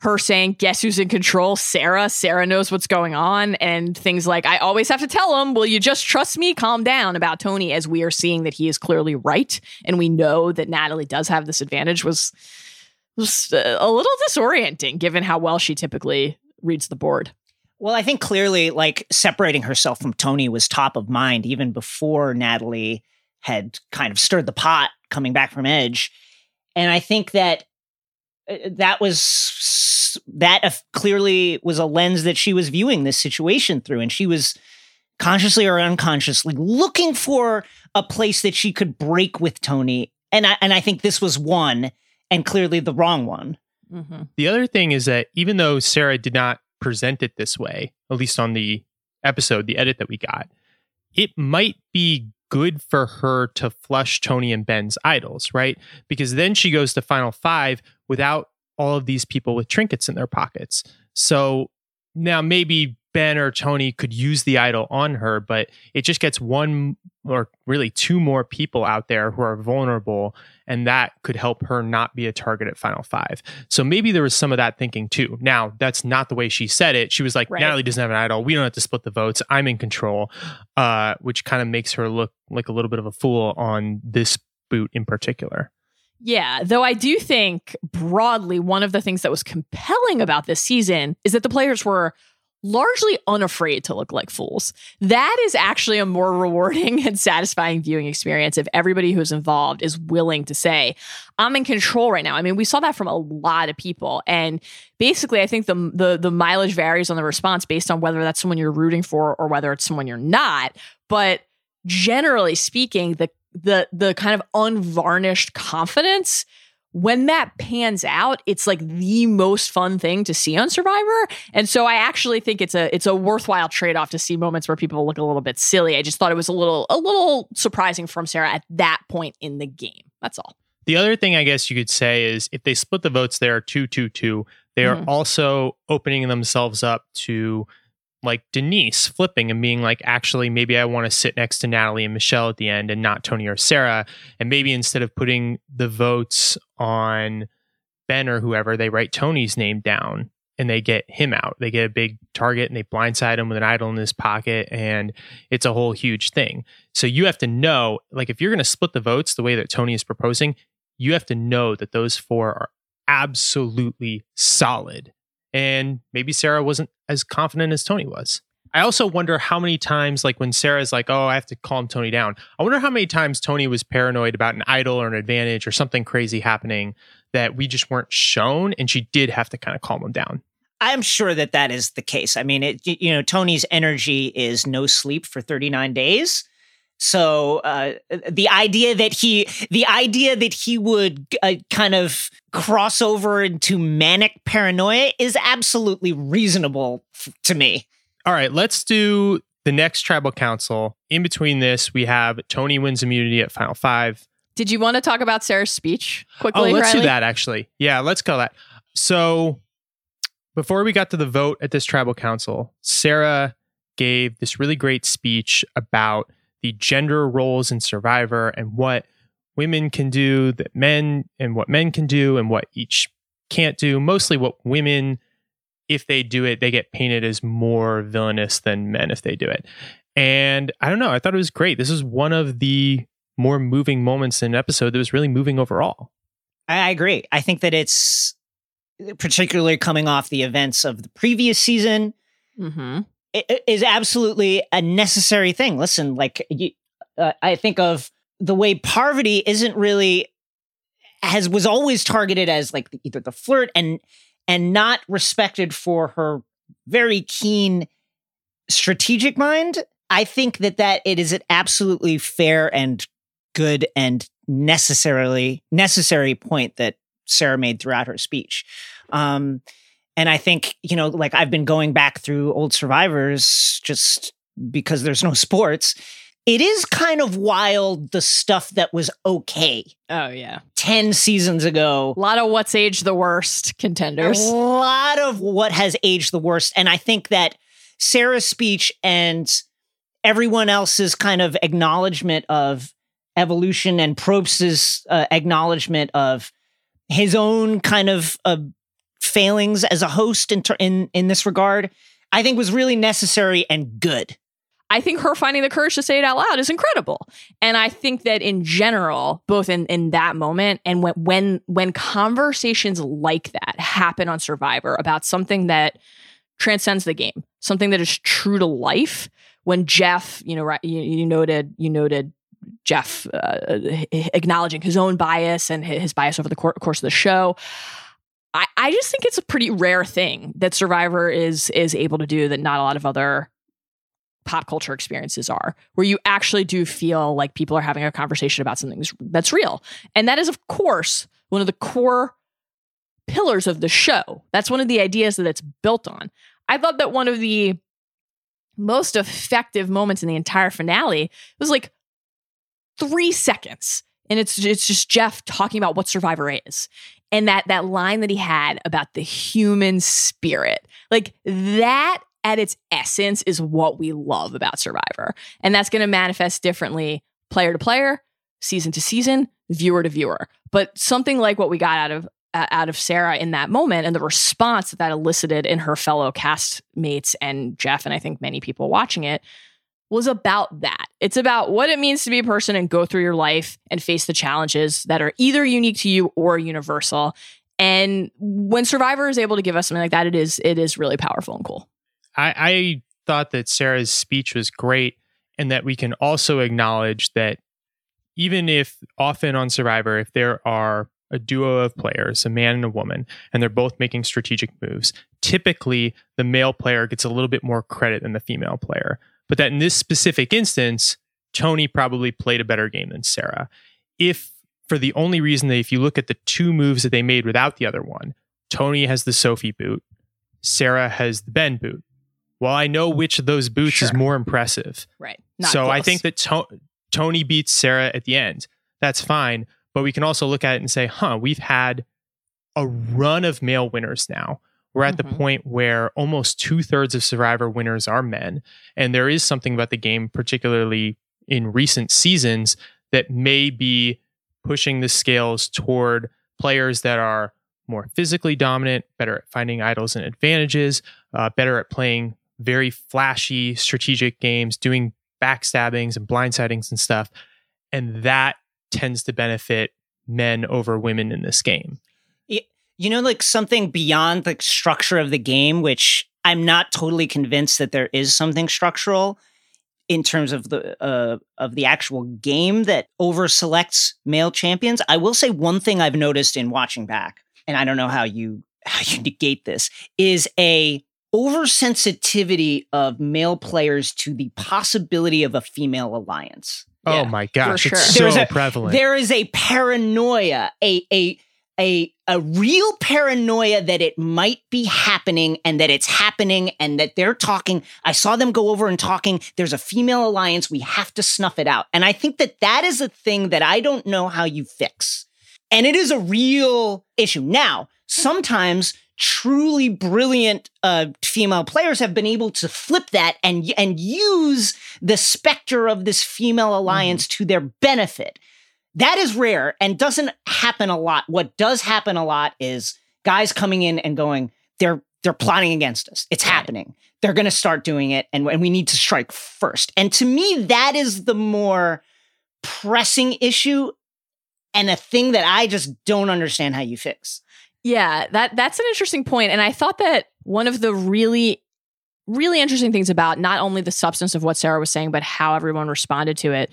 her saying, Guess who's in control? Sarah. Sarah knows what's going on. And things like, I always have to tell him, Will you just trust me? Calm down about Tony, as we are seeing that he is clearly right. And we know that Natalie does have this advantage, was, was uh, a little disorienting given how well she typically reads the board. Well, I think clearly, like separating herself from Tony was top of mind even before Natalie had kind of stirred the pot coming back from Edge. And I think that that was that clearly was a lens that she was viewing this situation through and she was consciously or unconsciously looking for a place that she could break with Tony and I, and I think this was one and clearly the wrong one. Mm-hmm. The other thing is that even though Sarah did not present it this way, at least on the episode, the edit that we got, it might be good for her to flush Tony and Ben's idols, right? Because then she goes to Final Five without all of these people with trinkets in their pockets. So now maybe Ben or Tony could use the idol on her, but it just gets one or really two more people out there who are vulnerable, and that could help her not be a target at Final Five. So maybe there was some of that thinking too. Now, that's not the way she said it. She was like, right. Natalie doesn't have an idol. We don't have to split the votes. I'm in control, uh, which kind of makes her look like a little bit of a fool on this boot in particular. Yeah, though I do think broadly, one of the things that was compelling about this season is that the players were largely unafraid to look like fools. That is actually a more [LAUGHS] rewarding and satisfying viewing experience if everybody who's involved is willing to say, I'm in control right now. I mean, we saw that from a lot of people. And basically, I think the, the, the mileage varies on the response based on whether that's someone you're rooting for or whether it's someone you're not. But generally speaking, the the the kind of unvarnished confidence when that pans out, it's like the most fun thing to see on Survivor. And so I actually think it's a it's a worthwhile trade-off to see moments where people look a little bit silly. I just thought it was a little a little surprising from Sarah at that point in the game. That's all. The other thing I guess you could say is if they split the votes there 2-2-2, they are mm-hmm. also opening themselves up to like Denise flipping and being like, actually, maybe I want to sit next to Natalie and Michelle at the end and not Tony or Sarah. And maybe instead of putting the votes on Ben or whoever, they write Tony's name down and they get him out. They get a big target and they blindside him with an idol in his pocket. And it's a whole huge thing. So you have to know, like, if you're going to split the votes the way that Tony is proposing, you have to know that those four are absolutely solid and maybe Sarah wasn't as confident as Tony was. I also wonder how many times, like when Sarah's like, "Oh, I have to calm Tony down." I wonder how many times Tony was paranoid about an idol or an advantage or something crazy happening that we just weren't shown, and she did have to kind of calm him down. I'm sure that that is the case. I mean, it you know Tony's energy is no sleep for 39 days. So uh, the idea that he the idea that he would uh, kind of cross over into manic paranoia is absolutely reasonable f- to me. All right, let's do the next tribal council. In between this, we have Tony wins immunity at final five. Did you want to talk about Sarah's speech quickly? Oh, let's Riley? do that actually. Yeah, let's go that. So before we got to the vote at this tribal council, Sarah gave this really great speech about the gender roles in Survivor and what women can do that men and what men can do and what each can't do. Mostly what women, if they do it, they get painted as more villainous than men if they do it. And I don't know, I thought it was great. This is one of the more moving moments in an episode that was really moving overall. I, I agree. I think that it's particularly coming off the events of the previous season Mhm. Is absolutely a necessary thing. Listen, like you, uh, I think of the way Parvati isn't really has was always targeted as like either the flirt and and not respected for her very keen strategic mind. I think that that it is an absolutely fair and good and necessarily necessary point that Sarah made throughout her speech. Um, and I think, you know, like I've been going back through old survivors just because there's no [LAUGHS] sports. It is kind of wild the stuff that was okay Oh yeah, 10 seasons ago. a lot of what's aged the worst contenders. A lot of what has aged the worst. And I think that Sarah's speech and everyone else's kind of acknowledgement of evolution and Probst's uh, acknowledgement of his own kind of uh, failings as a host in, in in this regard, I think was really necessary and good. I think her finding the courage to say it out loud is incredible. And I think that in general, both in, in that moment and when when when conversations like that happen on Survivor about something that transcends the game, something that is true to life, when Jeff, you know, right, you, you noted you noted Jeff uh, acknowledging his own bias and his bias over the cour- course of the show. I, I just think it's a pretty rare thing that Survivor is is able to do that not a lot of other pop culture experiences are, where you actually do feel like people are having a conversation about something that's real. And that is, of course, one of the core pillars of the show. That's one of the ideas that it's built on. I thought that one of the most effective moments in the entire finale was like three seconds. And it's it's just Jeff talking about what Survivor is. And that that line that he had about the human spirit. Like that at its essence is what we love about Survivor. And that's going to manifest differently player to player, season to season, viewer to viewer. But something like what we got out of uh, out of Sarah in that moment and the response that that elicited in her fellow castmates and Jeff and I think many people watching it was about that. It's about what it means to be a person and go through your life and face the challenges that are either unique to you or universal. And when Survivor is able to give us something like that, it is it is really powerful and cool. I, I thought that Sarah's speech was great and that we can also acknowledge that even if often on Survivor, if there are a duo of players, a man and a woman, and they're both making strategic moves, typically the male player gets a little bit more credit than the female player. But that in this specific instance, Tony probably played a better game than Sarah. If for the only reason that if you look at the two moves that they made without the other one, Tony has the Sophie boot, Sarah has the Ben boot. Well, I know which of those boots is more impressive. Right. so I think that to- Tony beats Sarah at the end. That's fine. But we can also look at it and say, huh, we've had a run of male winners now. We're at Mhm. the point where almost two thirds of Survivor winners are men. And there is something about the game, particularly in recent seasons, that may be pushing the scales toward players that are more physically dominant, better at finding idols and advantages, uh, better at playing very flashy strategic games, doing backstabbings and blindsidings and stuff. And that tends to benefit men over women in this game. You know like something beyond the structure of the game which I'm not totally convinced that there is something structural in terms of the uh, of the actual game that over selects male champions. I will say one thing I've noticed in watching back, and I don't know how you [LAUGHS] how you negate this, is a oversensitivity of male players to the possibility of a female alliance. Oh Yeah, my gosh, sure. it's There's so a- prevalent. There is a paranoia, a a a a real paranoia that it might be happening and that it's happening and that they're talking. I saw them go over and talking. There's a female alliance. We have to snuff it out. And I think that that is a thing that I don't know how you fix. And it is a real issue. Now, sometimes truly brilliant uh, female players have been able to flip that and and use the specter of this female alliance to their benefit. That is rare and doesn't happen a lot. What does happen a lot is guys coming in and going, they're they're plotting against us. It's Right. happening. They're going to start doing it, and, and we need to strike first. And to me, that is the more pressing issue, and a thing that I just don't understand how you fix. Yeah, that that's an interesting point, and I thought that one of the really, really interesting things about not only the substance of what Sarah was saying, but how everyone responded to it,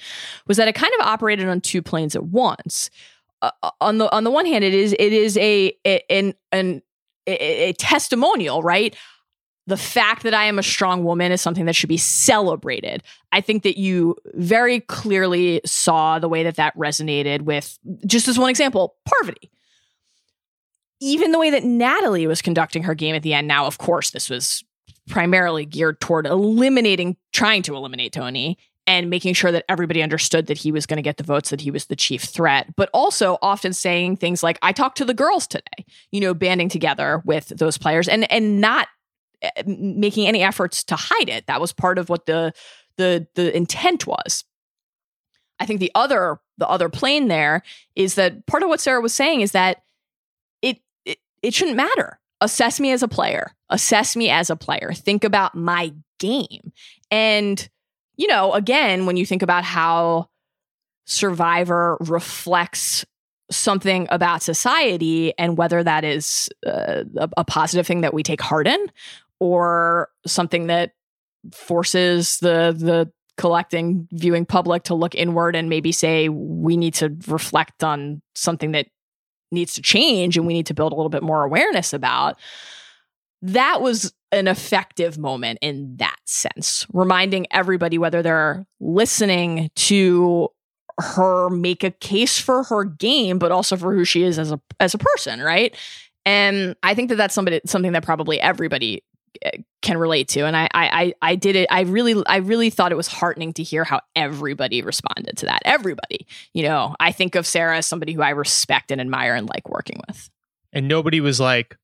was that it kind of operated on two planes at once. Uh, on the on the one hand, it is it is a, a an an a, a testimonial, right? The fact that I am a strong woman is something that should be celebrated. I think that you very clearly saw the way that that resonated with, just as one example, Parvati even the way that Natalie was conducting her game at the end. Now, of course, this was primarily geared toward eliminating, trying to eliminate Tony and making sure that everybody understood that he was going to get the votes, that he was the chief threat, but also often saying things like, I talked to the girls today, you know, banding together with those players and, and not eh, making any efforts to hide it. That was part of what the, the, the intent was. I think the other, the other plane there is that part of what Sarah was saying is that it, it it shouldn't matter. Assess me as a player. Assess me as a player. Think about my game. And you know, again, when you think about how Survivor reflects something about society and whether that is uh, a, a positive thing that we take heart in or something that forces the the collecting viewing public to look inward and maybe say we need to reflect on something that needs to change and we need to build a little bit more awareness about. That was an effective moment in that sense, reminding everybody whether they're listening to her make a case for her game, but also for who she is as a as a person, right? And I think that that's somebody something that probably everybody can relate to. And I, I, I, did it. I really, I really thought it was heartening to hear how everybody responded to that. Everybody, you know, I think of Sarah as somebody who I respect and admire and like working with. and nobody was like,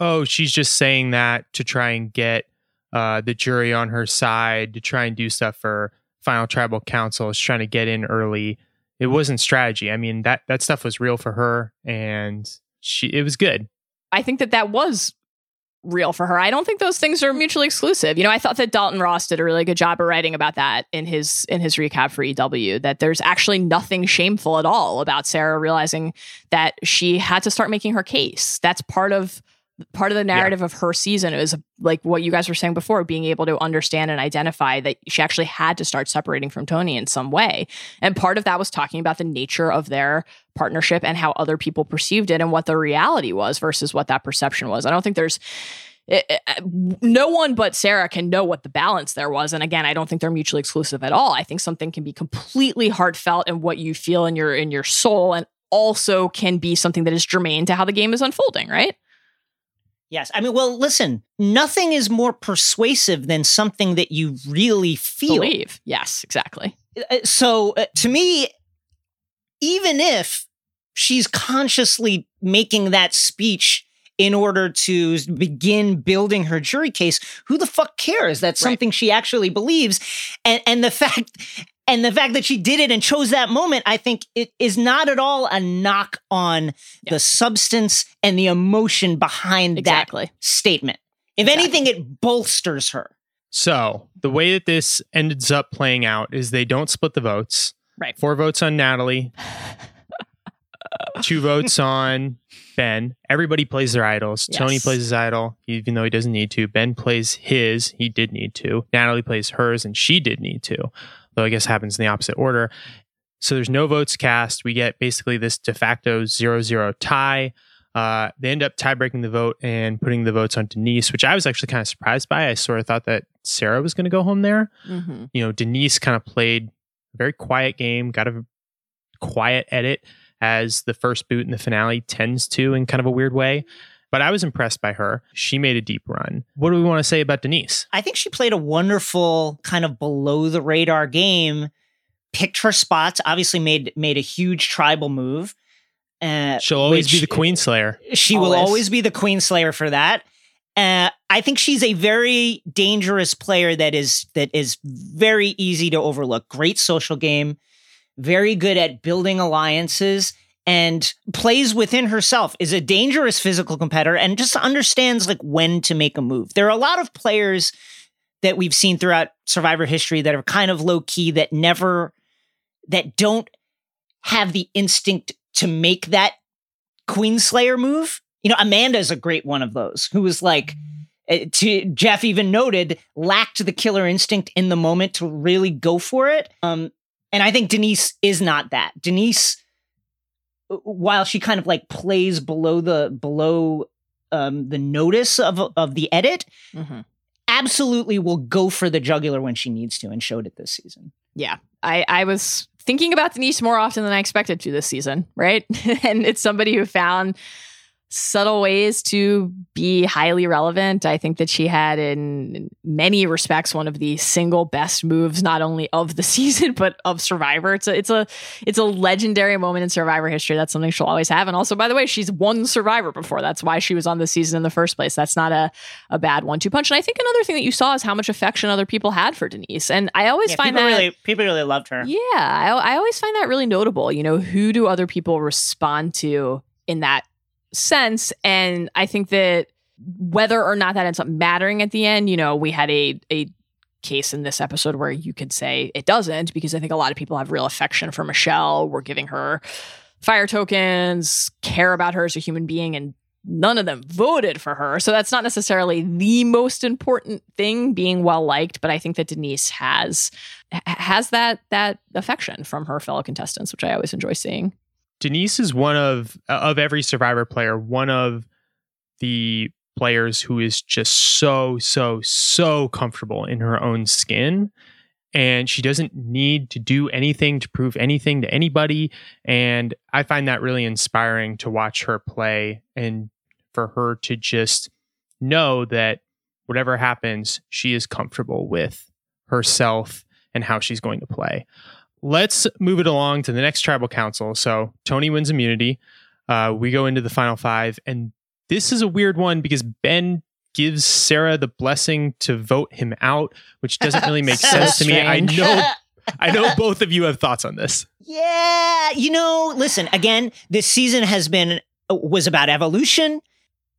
"Oh, she's just saying that to try and get uh, the jury on her side to try and do stuff for final tribal council. Is trying to get in early." It wasn't strategy. I mean that that stuff was real for her, and she it was good. I think that that was real for her. I don't think those things are mm. mutually exclusive. You know, I thought that Dalton Ross did a really good job of writing about that in his in his recap for EW that there's actually nothing shameful at all about Sarah realizing that she had to start making her case. That's part of part of the narrative of her season is like what you guys were saying before being able to understand and identify that she actually had to start separating from Tony in some way. And part of that was talking about the nature of their partnership and how other people perceived it and what the reality was versus what that perception was. I don't think there's it, it- no one but Sarah can know what the balance there was. And again, I don't think they're mutually exclusive at all. I think something can be completely heartfelt and what you feel in your in your soul and also can be something that is germane to how the game is unfolding, right? Yes. I mean, well, listen, nothing is more persuasive than something that you really feel. Believe. Yes, exactly. Uh, So uh, to me, even if she's consciously making that speech in order to begin building her jury case, who the fuck cares? That's Right. something she actually believes. And and the [LAUGHS] fact and the fact that she did it and chose that moment, I think it is not at all a knock on Yeah. the substance and the emotion behind that Exactly. statement. If Exactly. anything, it bolsters her. So the way that this ends up playing out is they don't split the votes. Right. Four votes on Natalie, two votes [LAUGHS] on Ben. Everybody plays their idols. Yes. Tony plays his idol, even though he doesn't need to. Ben plays his. He did need to. Natalie plays hers, and she did need to. Though I guess it happens in the opposite order. So there's no votes cast. We get basically this de facto 0 0 tie. Uh, they end up tie breaking the vote and putting the votes on Denise, which I was actually kind of surprised by. I sort of thought that Sarah was going to go home there. Mm-hmm. You know, Denise kind of played a very quiet game, got a quiet edit as the first boot in the finale tends to in kind of a weird way. But I was impressed by her. She made a deep run. What do we want to say about Denise? I think she played a wonderful kind of below the radar game. Picked her spots. Obviously, made made a huge tribal move. Uh, She'll always be the Queen Slayer. She will Always. always be the Queen Slayer for that. Uh, I think she's a very dangerous player that is that is very easy to overlook. Great social game, very good at building alliances, and plays within herself. Is a dangerous physical competitor and just understands like when to make a move. There are a lot of players that we've seen throughout Survivor history that are kind of low key that never that don't have the instinct to make that Queen Slayer move. You know, Amanda is a great one of those who was like, uh, to Jeff even noted, lacked the killer instinct in the moment to really go for it. Um, and I think Denise is not that. Denise, while she kind of like plays below the below um, the notice of of the edit, Mm-hmm. absolutely will go for the jugular when she needs to, and showed it this season. Yeah. I, I was thinking about Denise more often than I expected to this season, right? [LAUGHS] and it's somebody who found subtle ways to be highly relevant. I think that she had, in many respects, one of the single best moves, not only of the [LAUGHS] season but of Survivor. It's a it's a it's a legendary moment in Survivor history. That's something she'll always have. And also, by the way, she's won Survivor before. That's why she was on the season in the first place. That's not a a bad one-two punch. And I think another thing that you saw is how much affection other people had for Denise. And I always Yeah, find people that really people really loved her. yeah, I, I always find that really notable. You know, who do other people respond to in that sense? And I think that whether or not that ends up mattering at the end, you know, we had a a case in this episode where you could say it doesn't because I think a lot of people have real affection for Michelle. We're giving her fire tokens, care about her as a human being, and none of them voted for her. So that's not necessarily the most important thing being well liked, but I think that Denise has has that that affection from her fellow contestants, which I always enjoy seeing. Denise is one of uh, of every survivor player, one of the players who is just so so so comfortable in her own skin. And she doesn't need to do anything to prove anything to anybody. And I find that really inspiring to watch her play and for her to just know that whatever happens she is comfortable with herself and how she's going to play let's move it along to the next tribal council. So Tony wins immunity. Uh, we go into the final five, and this is a weird one because Ben gives Sarah the blessing to vote him out, which doesn't really make [LAUGHS] So sense to me. I know, [LAUGHS] I know both of you have thoughts on this. Yeah, you know, listen, again, this season has been was about evolution.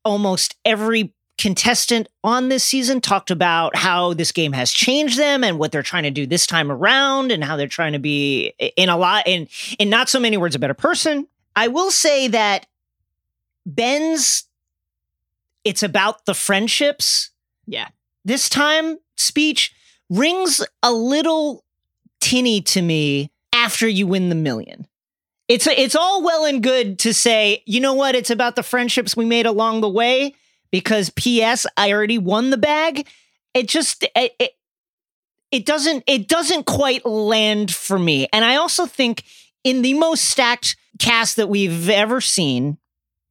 Almost every contestant on this season talked about how this game has changed them and what they're trying to do this time around and how they're trying to be in a lot in in not so many words a better person. I will say that Ben's it's about the friendships. Yeah. This time speech rings a little tinny to me after you win the million. It's a, it's all well and good to say, you know what, it's about the friendships we made along the way because PS I already won the bag. It just it, it it doesn't it doesn't quite land for me. And I also think in the most stacked cast that we've ever seen,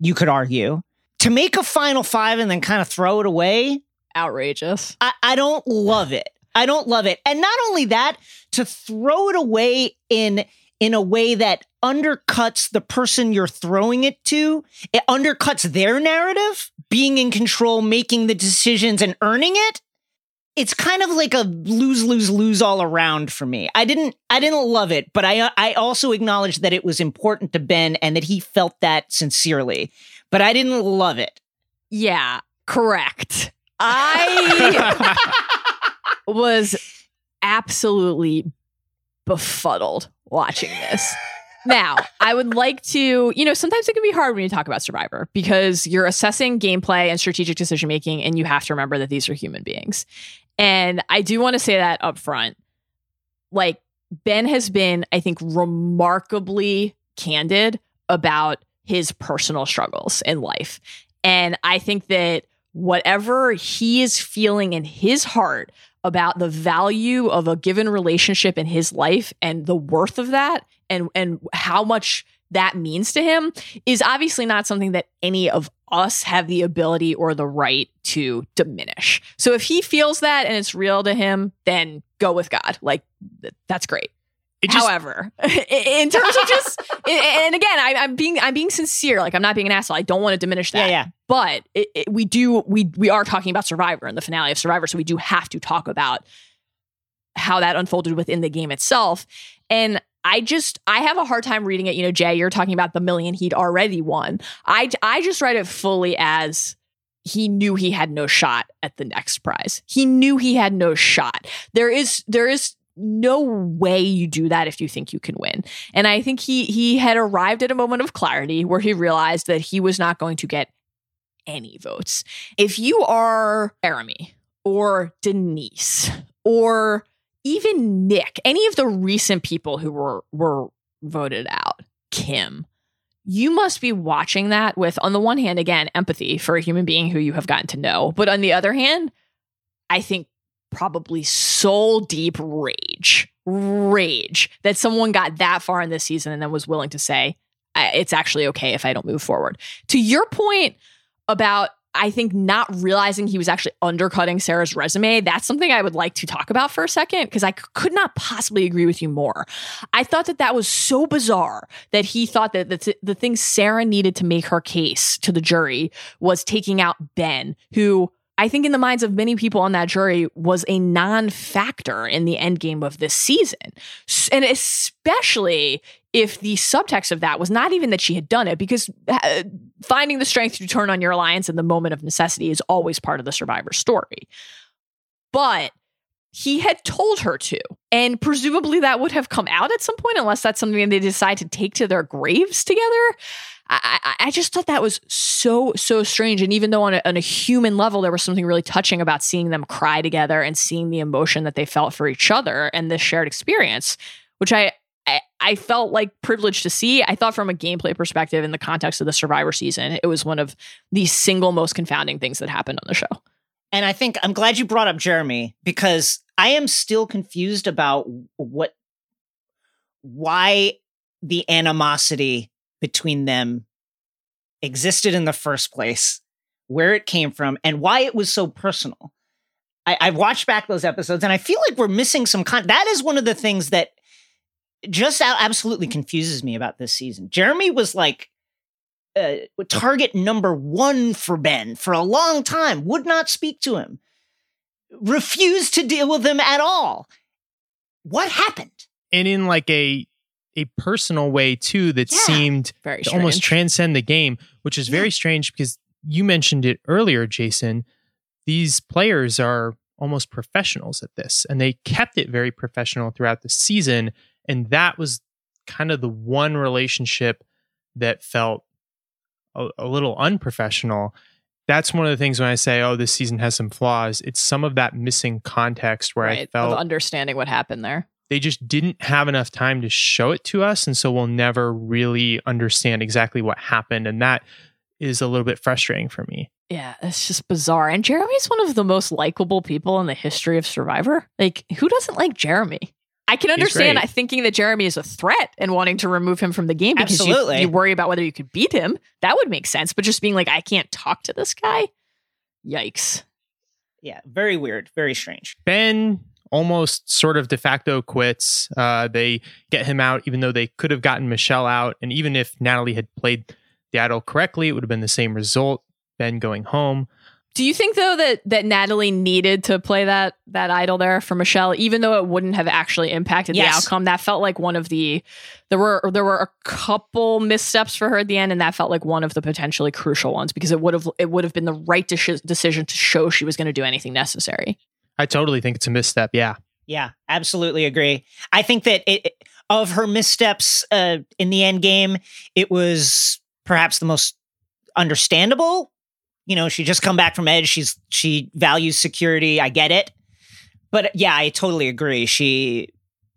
you could argue, to make a final five and then kind of throw it away, Outrageous. I, I don't love it. I don't love it. And not only that, to throw it away in in a way that undercuts the person you're throwing it to, it undercuts their narrative, being in control, making the decisions and earning it. It's kind of like a lose lose lose all around for me. I didn't I didn't love it, but I I also acknowledged that it was important to Ben and that he felt that sincerely. But I didn't love it. Yeah, correct. I [LAUGHS] was absolutely befuddled watching this. Now, I would like to, you know, sometimes it can be hard when you talk about Survivor because you're assessing gameplay and strategic decision making, and you have to remember that these are human beings. And I do want to say that up front. Like, Ben has been, I think, remarkably candid about his personal struggles in life. And I think that whatever he is feeling in his heart about the value of a given relationship in his life and the worth of that and and how much that means to him is obviously not something that any of us have the ability or the right to diminish. So if he feels that and it's real to him, then go with God. Like that's great. Just, However, [LAUGHS] in terms of just, and again, I, am being I'm being sincere. Like I'm not being an asshole. I don't want to diminish that. Yeah, yeah. But it, it, we do we we are talking about Survivor and the finale of Survivor, so we do have to talk about how that unfolded within the game itself. And I just I have a hard time reading it. You know, Jay, you're talking about the million he'd already won. I I just read it fully as he knew he had no shot at the next prize. He knew he had no shot. There is there is no way you do that if you think you can win. And I think he he had arrived at a moment of clarity where he realized that he was not going to get any votes. If you are Jeremy or Denise or even Nick, any of the recent people who were were voted out, Kim, you must be watching that with on the one hand again empathy for a human being who you have gotten to know, but on the other hand, I think probably soul deep rage, rage that someone got that far in this season and then was willing to say, it's actually okay if I don't move forward. To your point about, I think, not realizing he was actually undercutting Sarah's resume, that's something I would like to talk about for a second because I c- could not possibly agree with you more. I thought that that was so bizarre that he thought that the, th- the thing Sarah needed to make her case to the jury was taking out Ben, who I think in the minds of many people on that jury was a non-factor in the end game of this season. And especially if the subtext of that was not even that she had done it because uh, finding the strength to turn on your alliance in the moment of necessity is always part of the survivor story. But he had told her to. And presumably that would have come out at some point, unless that's something they decide to take to their graves together. I, I, just thought that was so, so strange. And even though on a, on a human level, there was something really touching about seeing them cry together and seeing the emotion that they felt for each other and this shared experience, which I, I, I felt like privileged to see. I thought from a gameplay perspective, in the context of the Survivor season, it was one of the single most confounding things that happened on the show. And I think I'm glad you brought up Jeremy because I am still confused about what, why the animosity between them existed in the first place, where it came from, and why it was so personal. I, I watched back those episodes and I feel like we're missing some con. That is one of the things that just absolutely confuses me about this season. Jeremy was like uh, target number one for Ben for a long time, would not speak to him, refused to deal with him at all. What happened? And in like a a personal way too that yeah. seemed very to almost transcend the game, which is yeah. very strange because you mentioned it earlier, Jason. These players are almost professionals at this, and they kept it very professional throughout the season. And that was kind of the one relationship that felt a, a little unprofessional. That's one of the things when I say, "Oh, this season has some flaws." It's some of that missing context where right, I felt understanding what happened there they just didn't have enough time to show it to us. And so we'll never really understand exactly what happened. And that is a little bit frustrating for me. Yeah, it's just bizarre. And Jeremy's one of the most likable people in the history of Survivor. Like, who doesn't like Jeremy? I can understand thinking that Jeremy is a threat and wanting to remove him from the game because you, you, worry about whether you could beat him. That would make sense. But just being like, I can't talk to this guy, yikes. Yeah, very weird, very strange. Ben almost sort of de facto quits. Uh, they get him out, even though they could have gotten Michelle out. And even if Natalie had played the idol correctly, it would have been the same result. Ben going home. Do you think though that that Natalie needed to play that that idol there for Michelle, even though it wouldn't have actually impacted yes. the outcome? That felt like one of the there were there were a couple missteps for her at the end, and that felt like one of the potentially crucial ones because it would have it would have been the right de- decision to show she was going to do anything necessary. I totally think it's a misstep. Yeah. Yeah, absolutely agree. I think that it, of her missteps uh, in the end game, it was perhaps the most understandable. You know, she just come back from Edge. She's she values security. I get it, but yeah, I totally agree. She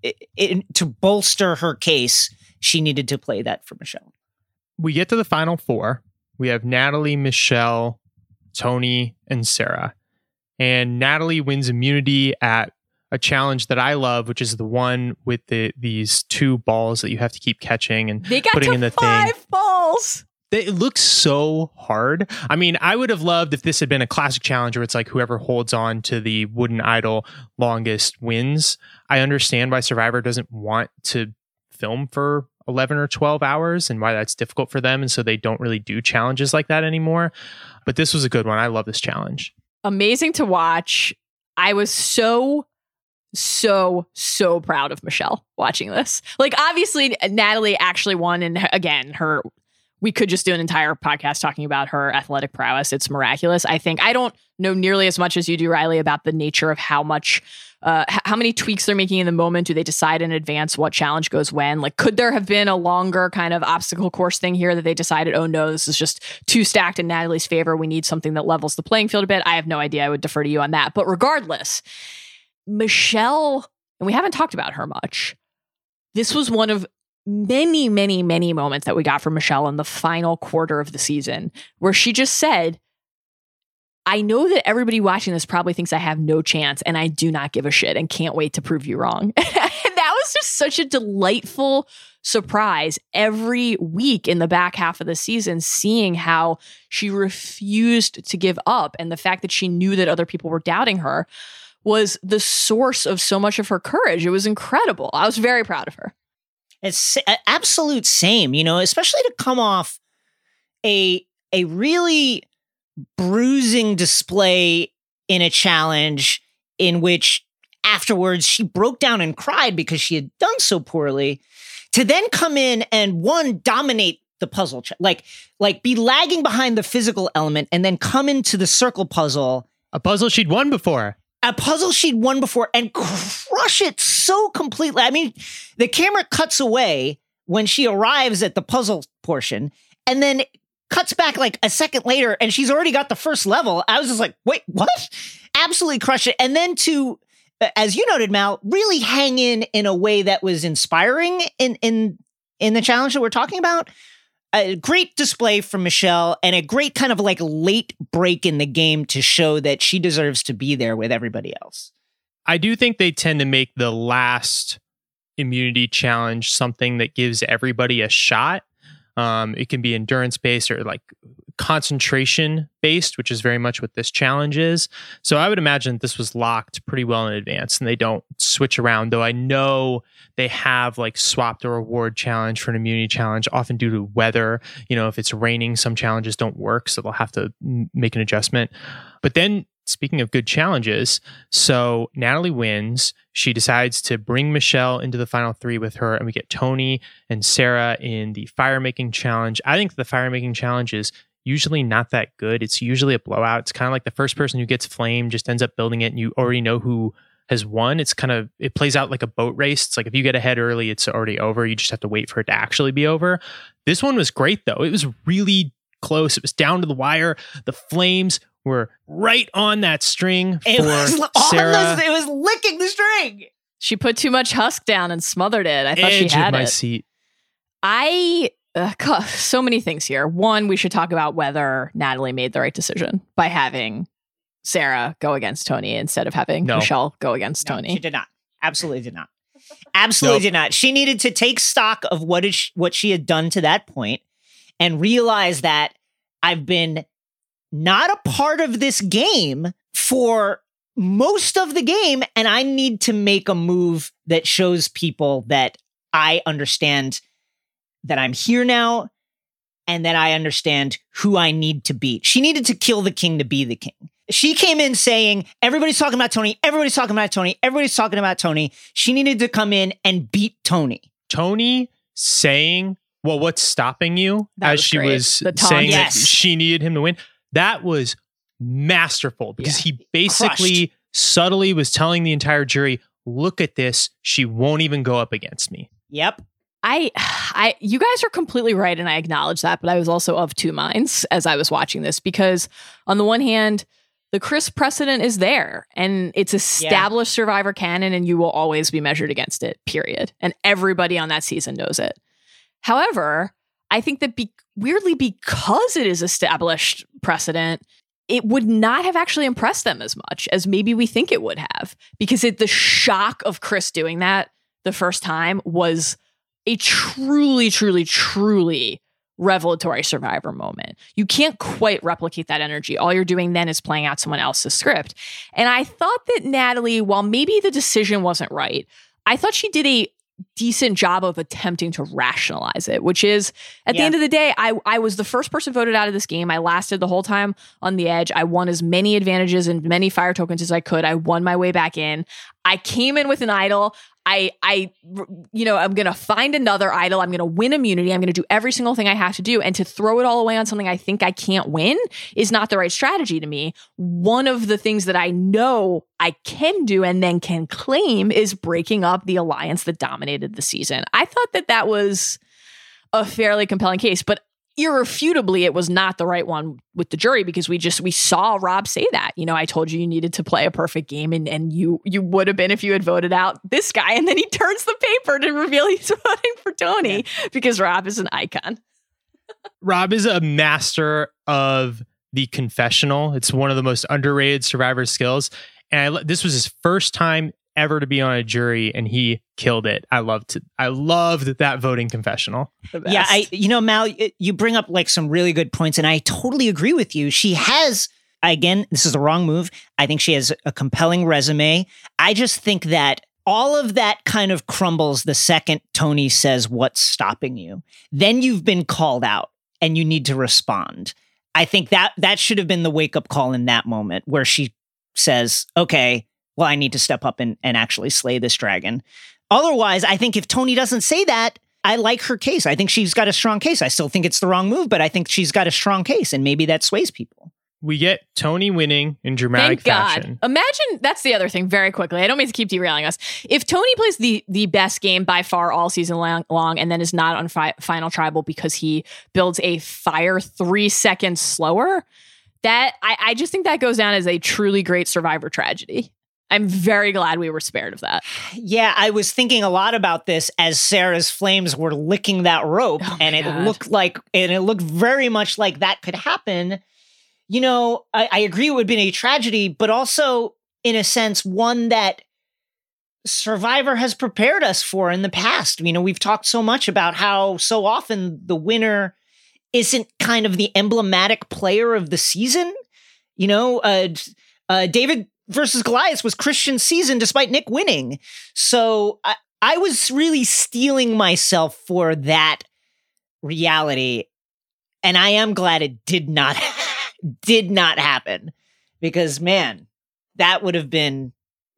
it, it, to bolster her case, she needed to play that for Michelle. We get to the final four. We have Natalie, Michelle, Tony, and Sarah. And Natalie wins immunity at a challenge that I love, which is the one with the these two balls that you have to keep catching and They got putting to in the five thing. balls. It looks so hard. I mean, I would have loved if this had been a classic challenge where it's like whoever holds on to the wooden idol longest wins. I understand why Survivor doesn't want to film for 11 or 12 hours and why that's difficult for them. And so they don't really do challenges like that anymore. But this was a good one. I love this challenge. Amazing to watch. I was so so so proud of Michelle watching this. Like obviously Natalie actually won and again her we could just do an entire podcast talking about her athletic prowess. It's miraculous. I think I don't know nearly as much as you do Riley about the nature of how much uh, h- how many tweaks they're making in the moment. Do they decide in advance what challenge goes when? Like, could there have been a longer kind of obstacle course thing here that they decided, oh no, this is just too stacked in Natalie's favor. We need something that levels the playing field a bit. I have no idea. I would defer to you on that. But regardless, Michelle, and we haven't talked about her much. This was one of many, many, many moments that we got from Michelle in the final quarter of the season where she just said, I know that everybody watching this probably thinks I have no chance and I do not give a shit and can't wait to prove you wrong. [LAUGHS] that was just such a delightful surprise every week in the back half of the season, seeing how she refused to give up and the fact that she knew that other people were doubting her was the source of so much of her courage. It was incredible. I was very proud of her. It's absolute same, you know, especially to come off a a really bruising display in a challenge in which afterwards she broke down and cried because she had done so poorly to then come in and one dominate the puzzle ch- like like be lagging behind the physical element and then come into the circle puzzle A puzzle she'd won before. a puzzle she'd won before and crush it so completely. I mean, the camera cuts away when she arrives at the puzzle portion and then cuts back like a second later and she's already got the first level. I was just like, wait, what? Absolutely crush it. And then to, as you noted, Mal, really hang in in a way that was inspiring in, in, in the challenge that we're talking about a great display from Michelle and a great kind of like late break in the game to show that she deserves to be there with everybody else. I do think they tend to make the last immunity challenge something that gives everybody a shot. Um, it can be endurance based or like concentration based, which is very much what this challenge is. So I would imagine this was locked pretty well in advance and they don't switch around, though I know they have like swapped a reward challenge for an immunity challenge, often due to weather. You know, if it's raining, some challenges don't work, so they'll have to make an adjustment. But then speaking of good challenges, so Natalie wins. She decides to bring Michelle into the final three with her, and we get Tony and Sarah in the fire making challenge. I think the fire making challenge is usually not that good. It's usually a blowout. It's kind of like the first person who gets flame just ends up building it, and you already know who has won. It's kind of it plays out like a boat race. It's like if you get ahead early, it's already over. You just have to wait for it to actually be over. This one was great though. It was really close. It was down to the wire. The flames were right on that string It for was on Sarah. the, it was licking the string. She put too much husk down and smothered it. I thought edge she had of my it. seat. I uh, so many things here. One, we should talk about whether Natalie made the right decision by having Sarah go against Tony instead of having No. Michelle go against No, Tony. she did not. Absolutely did not. Absolutely Nope. did not. She needed to take stock of what is sh- what she had done to that point and realize that I've been not a part of this game for most of the game and I need to make a move that shows people that I understand that I'm here now and that I understand who I need to beat. She needed to kill the king to be the king. She came in saying, everybody's talking about Tony, everybody's talking about Tony, everybody's talking about Tony. She needed to come in and beat Tony. Tony saying, "Well, what's stopping you?" That as was she great. was saying Yes. that she needed him to win. That was masterful because he basically subtly was telling the entire jury, "Look at this. She won't even go up against me." Yep. I, [SIGHS] I, you guys are completely right, and I acknowledge that. But I was also of two minds as I was watching this because, on the one hand, the Chris precedent is there, and it's established Survivor canon, and you will always be measured against it. Period. And everybody on that season knows it. However, I think that be- weirdly because it is established precedent, it would not have actually impressed them as much as maybe we think it would have because it, the shock of Chris doing that the first time was a truly, truly, truly revelatory survivor moment. You can't quite replicate that energy. All you're doing then is playing out someone else's script. And I thought that Natalie, while maybe the decision wasn't right, I thought she did a decent job of attempting to rationalize it, which is at yeah. the end of the day, I, I was the first person voted out of this game. I lasted the whole time on the edge. I won as many advantages and many fire tokens as I could. I won my way back in. I came in with an idol. I, I, you know, I'm going to find another idol. I'm going to win immunity. I'm going to do every single thing I have to do. And to throw it all away on something I think I can't win is not the right strategy to me. One of the things that I know I can do and then can claim is breaking up the alliance that dominated the season. I thought that that was a fairly compelling case, but irrefutably it was not the right one with the jury because we just we saw Rob say that. You know, I told you you needed to play a perfect game and and you you would have been if you had voted out this guy and then he turns the paper to reveal he's [LAUGHS] voting for Tony yeah. because Rob is an icon. Rob is a master of the confessional. It's one of the most underrated survivor skills. And I, this was his first time ever to be on a jury and he killed it. I loved I loved that voting confessional. Yeah, I you know Mal you bring up like some really good points and I totally agree with you. She has again, this is the wrong move. I think she has a compelling resume. I just think that all of that kind of crumbles the second Tony says what's stopping you. Then you've been called out and you need to respond. I think that that should have been the wake up call in that moment where she says, "Okay, well, I need to step up and, and actually slay this dragon. Otherwise, I think if Tony doesn't say that, I like her case. I think she's got a strong case. I still think it's the wrong move, but I think she's got a strong case, and maybe that sways people. We get Tony winning in dramatic Thank fashion. God. Imagine that's the other thing. Very quickly, I don't mean to keep derailing us. If Tony plays the the best game by far all season long, long and then is not on fi- final tribal because he builds a fire three seconds slower, that I, I just think that goes down as a truly great survivor tragedy. I'm very glad we were spared of that. Yeah, I was thinking a lot about this as Sarah's flames were licking that rope, oh and it God. looked like, and it looked very much like that could happen. You know, I, I agree it would have been a tragedy, but also, in a sense, one that Survivor has prepared us for in the past. You know, we've talked so much about how so often the winner isn't kind of the emblematic player of the season. You know, uh, uh, David versus Goliath was Christian season despite Nick winning. So I, I was really steeling myself for that reality. And I am glad it did not [LAUGHS] did not happen because man, that would have been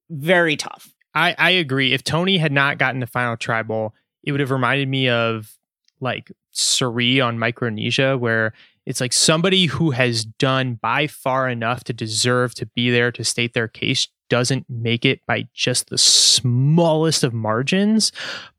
very tough. I, I agree. If Tony had not gotten the final tribal, it would have reminded me of like Cirie on Micronesia, where it's like somebody who has done by far enough to deserve to be there to state their case doesn't make it by just the smallest of margins.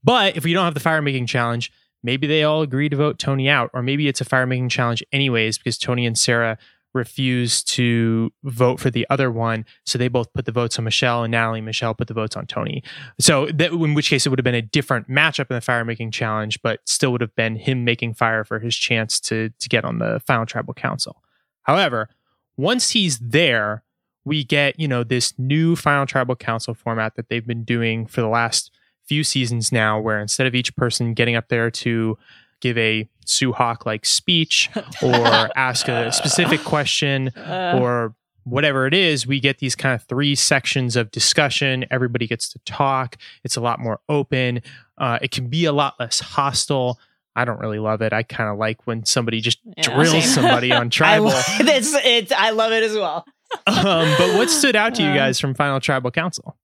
But if we don't have the fire making challenge, maybe they all agree to vote Tony out, or maybe it's a fire making challenge anyways because Tony and Sarah refused to vote for the other one. So they both put the votes on Michelle and Natalie Michelle put the votes on Tony. So that, in which case it would have been a different matchup in the fire making challenge, but still would have been him making fire for his chance to, to get on the final tribal council. However, once he's there, we get, you know, this new final tribal council format that they've been doing for the last few seasons now, where instead of each person getting up there to give a Sue Hawk like speech [LAUGHS] or ask a specific question uh. or whatever it is, we get these kind of three sections of discussion. Everybody gets to talk. It's a lot more open. Uh, it can be a lot less hostile. I don't really love it. I kind of like when somebody just yeah, drills same. somebody on [LAUGHS] [LAUGHS] tribal. I, it's, it's, I love it as well. um, but what stood out to you uh. guys from Final Tribal Council?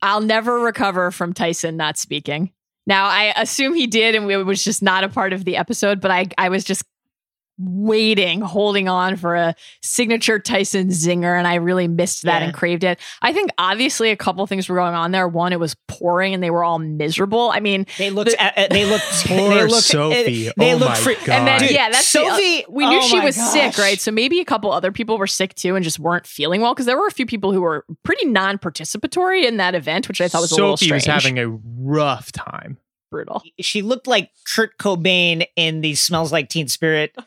I'll never recover from Tyson not speaking. Now, I assume he did, and it was just not a part of the episode. But I, I was just waiting, holding on for a signature Tyson zinger, and I really missed that Yeah. and craved it. I think obviously a couple things were going on there. One, it was pouring and they were all miserable. I mean, They looked. The- uh, they looked. [LAUGHS] Poor they looked. Sophie. uh, they oh looked my free- god. and then Dude, yeah, that's the- uh, Sophie. we knew oh she my was sick, right? So maybe a couple other people were sick too and just weren't feeling well because there were a few people who were pretty non-participatory in that event, which I thought was a little Sophie strange. was having a rough time. Brutal. She looked like Kurt Cobain in the "Smells Like Teen Spirit" oh.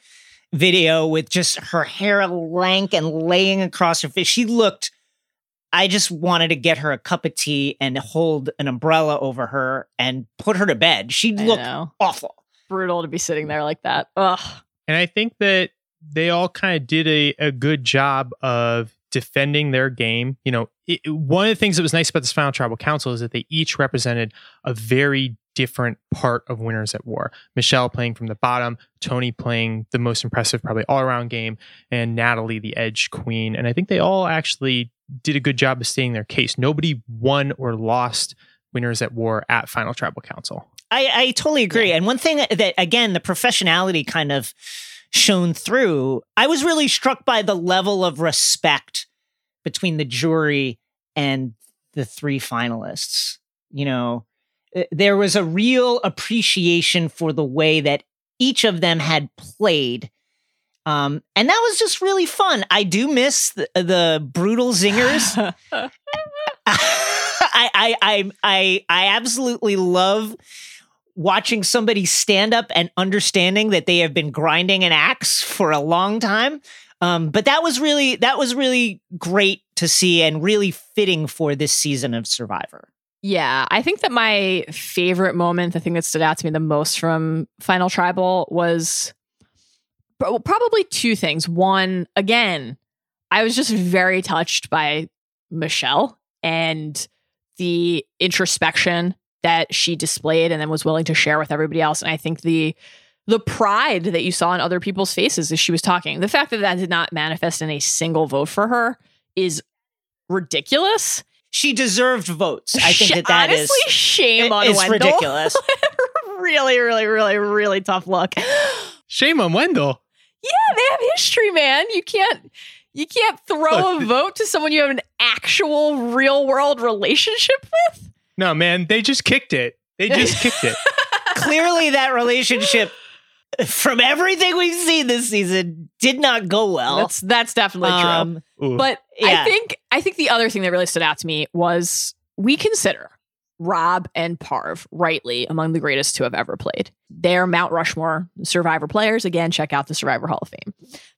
video with just her hair lank and laying across her face. She looked. I just wanted to get her a cup of tea and hold an umbrella over her and put her to bed. She I looked awful. brutal to be sitting there like that. Ugh. And I think that they all kind of did a, a good job of defending their game. You know, it, one of the things that was nice about this final tribal council is that they each represented a very different part of Winners at War. Michelle playing from the bottom, Tony playing the most impressive, probably all around game, and Natalie the edge queen. And I think they all actually did a good job of stating their case. Nobody won or lost Winners at War at Final Tribal Council. I, I totally agree. And one thing that, again, the professionality kind of shone through, I was really struck by the level of respect between the jury and the three finalists. You know, uh, there was a real appreciation for the way that each of them had played. Um, and that was just really fun. I do miss the, the brutal zingers. [LAUGHS] [LAUGHS] I, I I I I absolutely love watching somebody stand up and understanding that they have been grinding an axe for a long time. Um, but that was really that was really great to see and really fitting for this season of Survivor. Yeah, I think that my favorite moment, the thing that stood out to me the most from Final Tribal was probably two things. One, again, I was just very touched by Michelle and the introspection that she displayed and then was willing to share with everybody else. And I think the the pride that you saw in other people's faces as she was talking, the fact that that did not manifest in a single vote for her is ridiculous. She deserved votes. I think Sh- that that is honestly shame on is Wendell. ridiculous. [LAUGHS] really, really, really, really tough look. Shame on Wendell. Yeah, they have history, man. You can't you can't throw Look, [LAUGHS] a vote to someone you have an actual real world relationship with. No, man, they just kicked it. They just [LAUGHS] kicked it. Clearly, that relationship, from everything we've seen this season, did not go well. That's that's definitely true. Um, Ooh. But Yeah. I think I think the other thing that really stood out to me was we consider Rob and Parv rightly among the greatest to have ever played. They're Mount Rushmore Survivor players. Again, check out the Survivor Hall of Fame.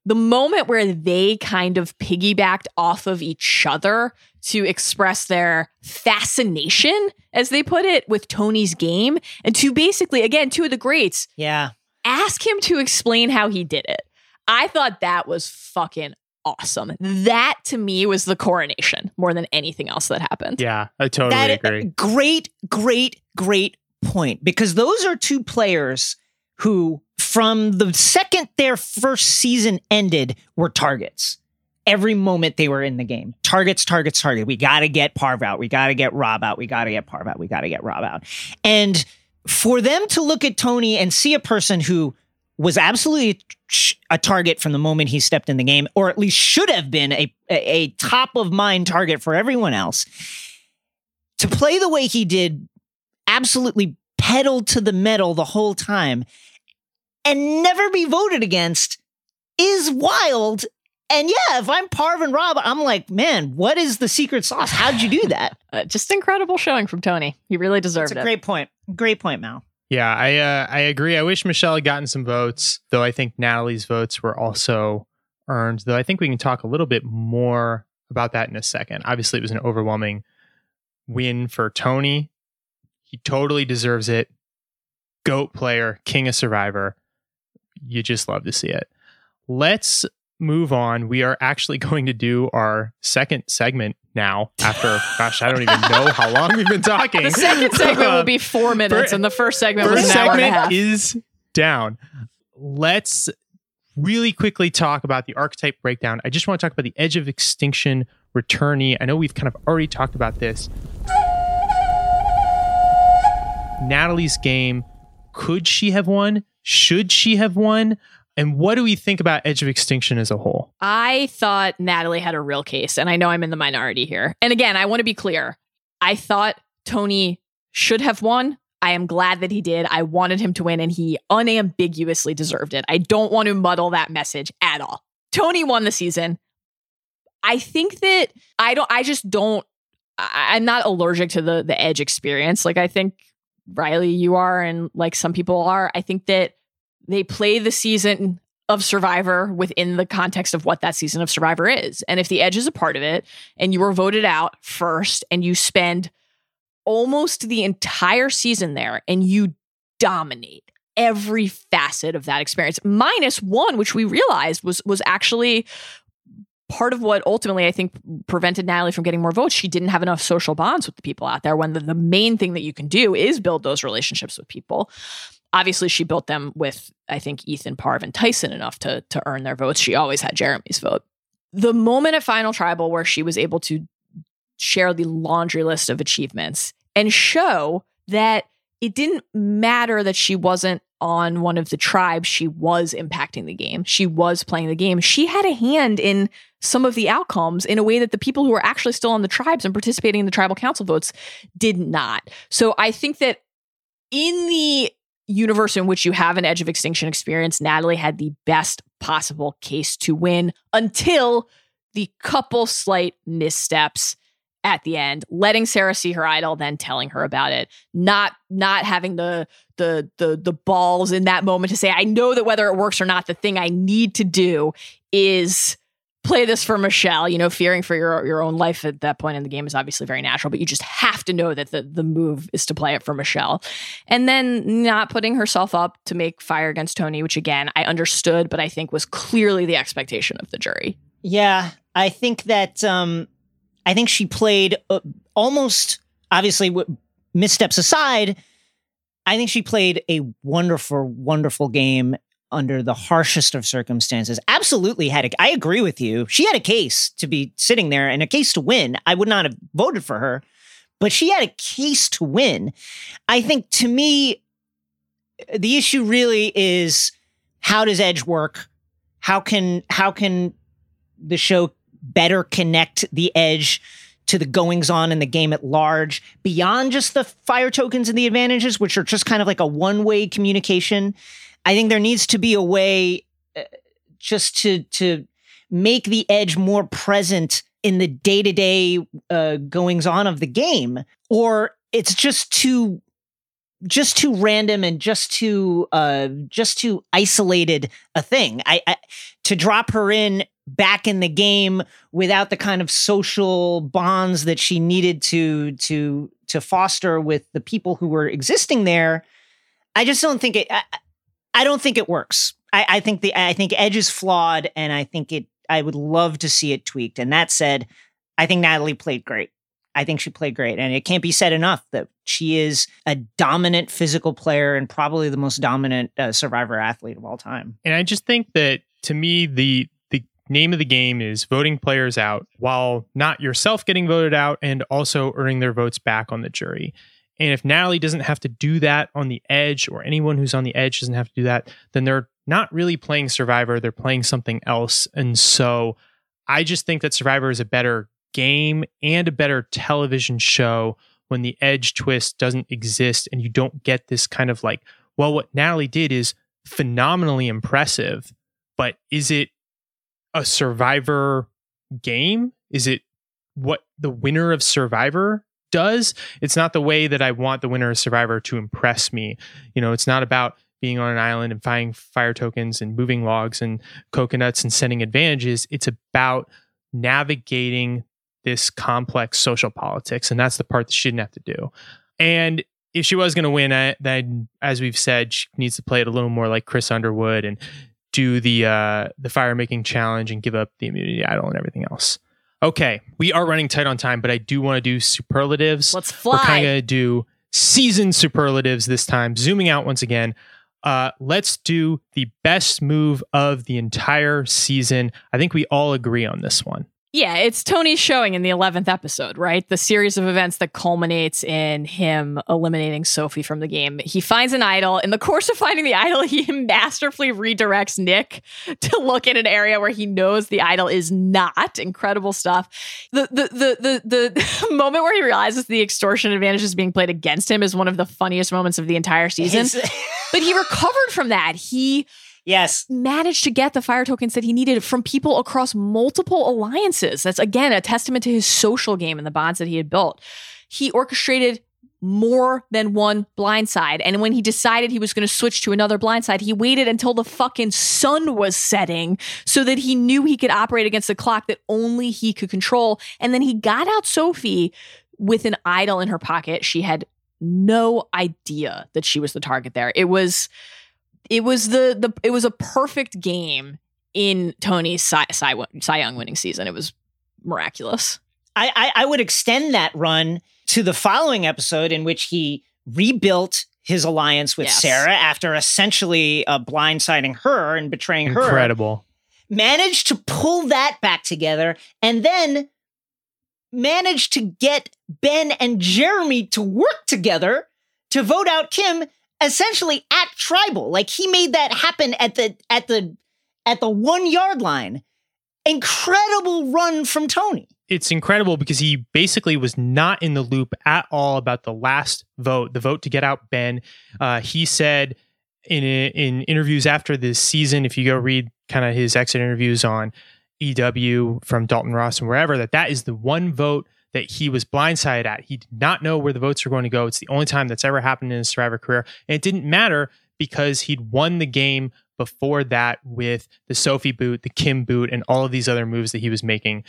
The moment where they kind of piggybacked off of each other to express their fascination, as they put it, with Tony's game, and to basically, again, two of the greats, yeah. ask him to explain how he did it. I thought that was fucking awesome. That to me was the coronation more than anything else that happened. yeah, I totally That agree. great, great, great point because those are two players who, from the second their first season ended, were targets. Every moment they were in the game, targets, targets, target. We got to get Parv out. We got to get Rob out. We got to get Parv out. We got to get Rob out. And for them to look at Tony and see a person who was absolutely a target from the moment he stepped in the game, or at least should have been a, a top of mind target for everyone else, to play the way he did, absolutely pedal to the metal the whole time, and never be voted against is wild. And yeah, if I'm Parv and Rob, I'm like, man, what is the secret sauce? How'd you do that? [LAUGHS] Uh, just incredible showing from Tony. He really That's deserved a it. great point. Great point, Mal. Yeah, I uh, I agree. I wish Michelle had gotten some votes, though. I think Natalie's votes were also earned. Though I think we can talk a little bit more about that in a second. Obviously, it was an overwhelming win for Tony. He totally deserves it. Goat player, king of Survivor. You just love to see it. Let's move on. We are actually [LAUGHS] going to do our second segment now. After, gosh, I don't even know how long we've been talking. the second segment will be [LAUGHS] four minutes, and the first segment was First an hour and a half. is down. Let's really quickly talk about the archetype breakdown. I just want to talk about the Edge of Extinction returnee. I know we've kind of already talked about this. Natalie's game. Could she have won? Should she have won? And what do we think about Edge of Extinction as a whole? I thought Natalie had a real case, and I know I'm in the minority here. And again, I want to be clear. I thought Tony should have won. I am glad that he did. I wanted him to win, and he unambiguously deserved it. I don't want to muddle that message at all. Tony won the season. I think that I don't, I just don't, I, I'm not allergic to the the edge experience. Like I think Riley, you are, and like some people are. I think that they play the season of Survivor within the context of what that season of Survivor is. And if the Edge is a part of it and you were voted out first and you spend almost the entire season there and you dominate every facet of that experience minus one which we realized was was actually part of what ultimately I think prevented Natalie from getting more votes. She didn't have enough social bonds with the people out there when the, the main thing that you can do is build those relationships with people. Obviously, she built them with, I think, Ethan, Parv, and Tyson enough to, to earn their votes. She always had Jeremy's vote. The moment at Final Tribal where she was able to share the laundry list of achievements and show that it didn't matter that she wasn't on one of the tribes, she was impacting the game. She was playing the game. She had a hand in some of the outcomes in a way that the people who were actually still on the tribes and participating in the tribal council votes did not. So I think that in the universe in which you have an edge of extinction experience, Natalie had the best possible case to win until the couple slight missteps at the end, letting Sarah see her idol, then telling her about it, not not having the the the the balls in that moment to say, I know that whether it works or not, the thing I need to do is play this for Michelle. You know, fearing for your your own life at that point in the game is obviously very natural, but you just have to know that the the move is to play it for Michelle, and then not putting herself up to make fire against Tony, which again I understood, but I think was clearly the expectation of the jury. Yeah, I think that um, I think she played uh, almost obviously w- missteps aside. I think she played a wonderful, wonderful game under the harshest of circumstances. Absolutely had a. I agree with you. She had a case to be sitting there and a case to win. I would not have voted for her, but she had a case to win. I think to me, the issue really is how does Edge work? How can how can the show better connect the edge to the goings on in the game at large beyond just the fire tokens and the advantages, which are just kind of like a one way communication. I think there needs to be a way uh, just to to make the edge more present in the day to day goings on of the game, or it's just too just too random and just too uh just too isolated a thing. I, I to drop her in back in the game without the kind of social bonds that she needed to to to foster with the people who were existing there i just don't think it i, I don't think it works I, I think the i think edge is flawed and i think it i would love to see it tweaked and that said i think natalie played great I think she played great. And it can't be said enough that she is a dominant physical player and probably the most dominant uh, survivor athlete of all time. And I just think that to me, the the name of the game is voting players out while not yourself getting voted out and also earning their votes back on the jury. And if Natalie doesn't have to do that on the edge, or anyone who's on the edge doesn't have to do that, then they're not really playing Survivor. They're playing something else. And so I just think that Survivor is a better game and a better television show when the edge twist doesn't exist and you don't get this kind of like, well, what Natalie did is phenomenally impressive, but is it a survivor game? Is it what the winner of Survivor does? It's not the way that I want the winner of Survivor to impress me. You know, it's not about being on an island and finding fire tokens and moving logs and coconuts and sending advantages. It's about navigating this complex social politics. And that's the part that she didn't have to do. And if she was going to win, then as we've said, she needs to play it a little more like Chris Underwood and do the uh, the fire making challenge and give up the immunity idol and everything else. Okay, we are running tight on time, but I do want to do superlatives. Let's fly. We're kind of gonna do season superlatives this time. Zooming out once again. Uh, let's do the best move of the entire season. I think we all agree on this one. Yeah, it's Tony's showing in the 11th episode, right? The series of events that culminates in him eliminating Sophie from the game. He finds an idol. In the course of finding the idol, [LAUGHS] he masterfully redirects Nick to look in an area where he knows the idol is not. Incredible stuff. The the the the, the [LAUGHS] moment where he realizes the extortion advantage is being played against him is one of the funniest moments of the entire season. [LAUGHS] But he recovered from that. He yes. managed to get the fire tokens that he needed from people across multiple alliances. That's again a testament to his social game and the bonds that he had built. He orchestrated more than one blindside. And when he decided he was going to switch to another blindside, he waited until the fucking sun was setting so that he knew he could operate against the clock that only he could control. And then he got out Sophie with an idol in her pocket. She had no idea that she was the target there. It was it was the the it was a perfect game in Tony's Cy, Cy, Cy Young winning season. It was miraculous. I, I, I would extend that run to the following episode in which he rebuilt his alliance with Yes. Sarah after essentially uh, blindsiding her and betraying her. Incredible. Managed to pull that back together and then managed to get Ben and Jeremy to work together to vote out Kim essentially at tribal. Like he made that happen at the at the at the 1 yard line. Incredible run from Tony. it's incredible because he basically was not in the loop at all about the last vote, the vote to get out Ben. Uh, he said in in interviews after this season, if you go read kind of his exit interviews on EW from Dalton Ross and wherever, that that is the one vote that he was blindsided at. He did not know where the votes were going to go. It's the only time that's ever happened in his Survivor career, and it didn't matter because he'd won the game before that with the Sophie boot, the Kim boot, and all of these other moves that he was making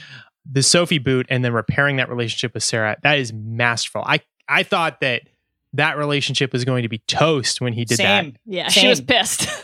the Sophie boot and then repairing that relationship with Sarah, that is masterful. I I thought that that relationship was going to be toast when he did Same. that. Yeah, Same. she was pissed. [LAUGHS]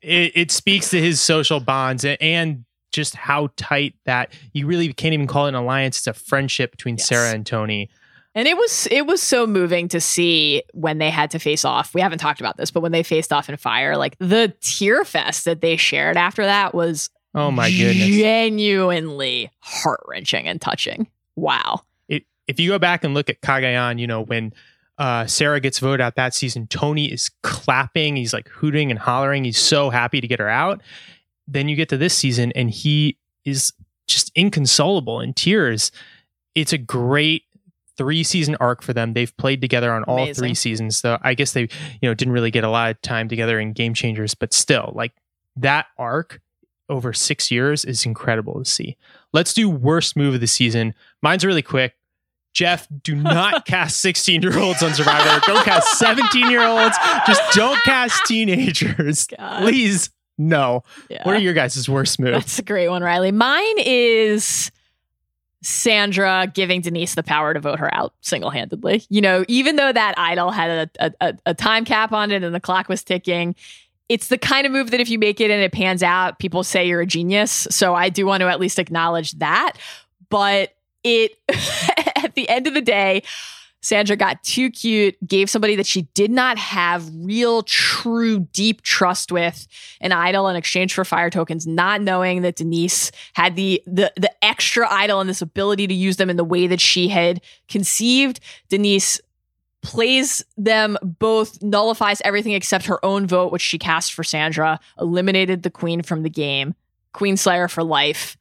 It, it speaks to his social bonds a- and just how tight that you really can't even call it an alliance. It's a friendship between Yes. Sarah and Tony. And it was it was so moving to see when they had to face off. We haven't talked about this, but when they faced off in fire, like the tear fest that they shared after that was Oh my goodness. genuinely heart wrenching and touching. Wow. it, if you go back and look at Cagayan, you know, when uh, Sarah gets voted out that season, Tony is clapping. He's like hooting and hollering. He's so happy to get her out. Then you get to this season and he is just inconsolable in tears. It's a great three season arc for them. They've played together on all Amazing. three seasons. So I guess they, you know, didn't really get a lot of time together in Game Changers, but still, like that arc over six years is incredible to see. Let's do worst move of the season. Mine's really quick. Jeff, do not [LAUGHS] cast 16 year olds on Survivor. Don't cast 17 year olds. Just don't cast teenagers. [LAUGHS] God. Please, no. Yeah. What are your guys' worst move? [LAUGHS] That's a great one, Riley. Mine is Sandra giving Denise the power to vote her out single handedly. You know, even though that idol had a, a, a time cap on it and the clock was ticking, it's the kind of move that if you make it and it pans out, people say you're a genius. So I do want to at least acknowledge that. But it, [LAUGHS] at the end of the day, Sandra got too cute, gave somebody that she did not have real, true, deep trust with an idol in exchange for fire tokens, not knowing that Denise had the the the extra idol and this ability to use them in the way that she had conceived. Denise plays them both, nullifies everything except her own vote, which she cast for Sandra, eliminated the queen from the game, Queen Slayer for life.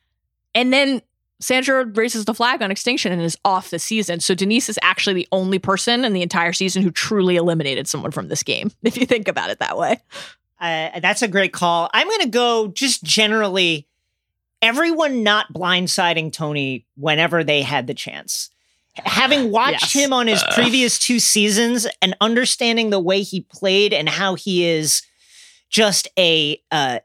And then Sandra raises the flag on extinction and is off the season. So Denise is actually the only person in the entire season who truly eliminated someone from this game, [LAUGHS] if you think about it that way. Uh, that's a great call. I'm going to go just generally everyone not blindsiding Tony whenever they had the chance. Having [SIGHS] watched Yes. him on his [SIGHS] previous two seasons and understanding the way he played and how he is just a uh,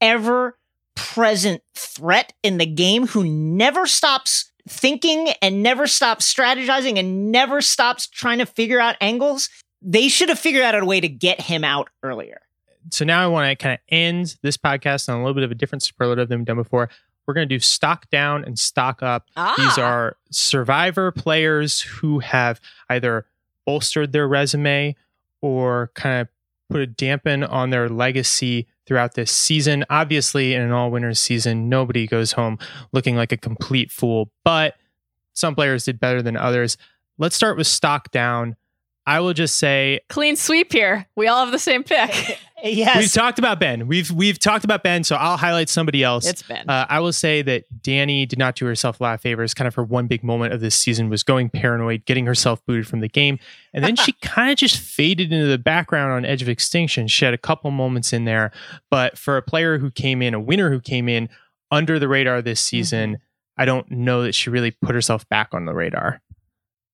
ever present threat in the game who never stops thinking and never stops strategizing and never stops trying to figure out angles. They should have figured out a way to get him out earlier. so now I want to kind of end this podcast on a little bit of a different superlative than we've done before. We're going to do stock down and stock up. Ah, These are survivor players who have either bolstered their resume or kind of put a dampen on their legacy throughout this season. Obviously, in an all winners season, nobody goes home looking like a complete fool, but some players did better than others. Let's start with stock down. I will just say clean sweep here. We all have the same pick. [LAUGHS] yes. We've talked about Ben. We've we've talked about Ben, so I'll highlight somebody else. It's Ben. Uh, I will say that Danni did not do herself a lot of favors. Kind of her one big moment of this season was going paranoid, getting herself booted from the game, and then [LAUGHS] she kind of just faded into the background on Edge of Extinction. She had a couple moments in there, but for a player who came in, a winner who came in under the radar this season, mm-hmm. I don't know that she really put herself back on the radar.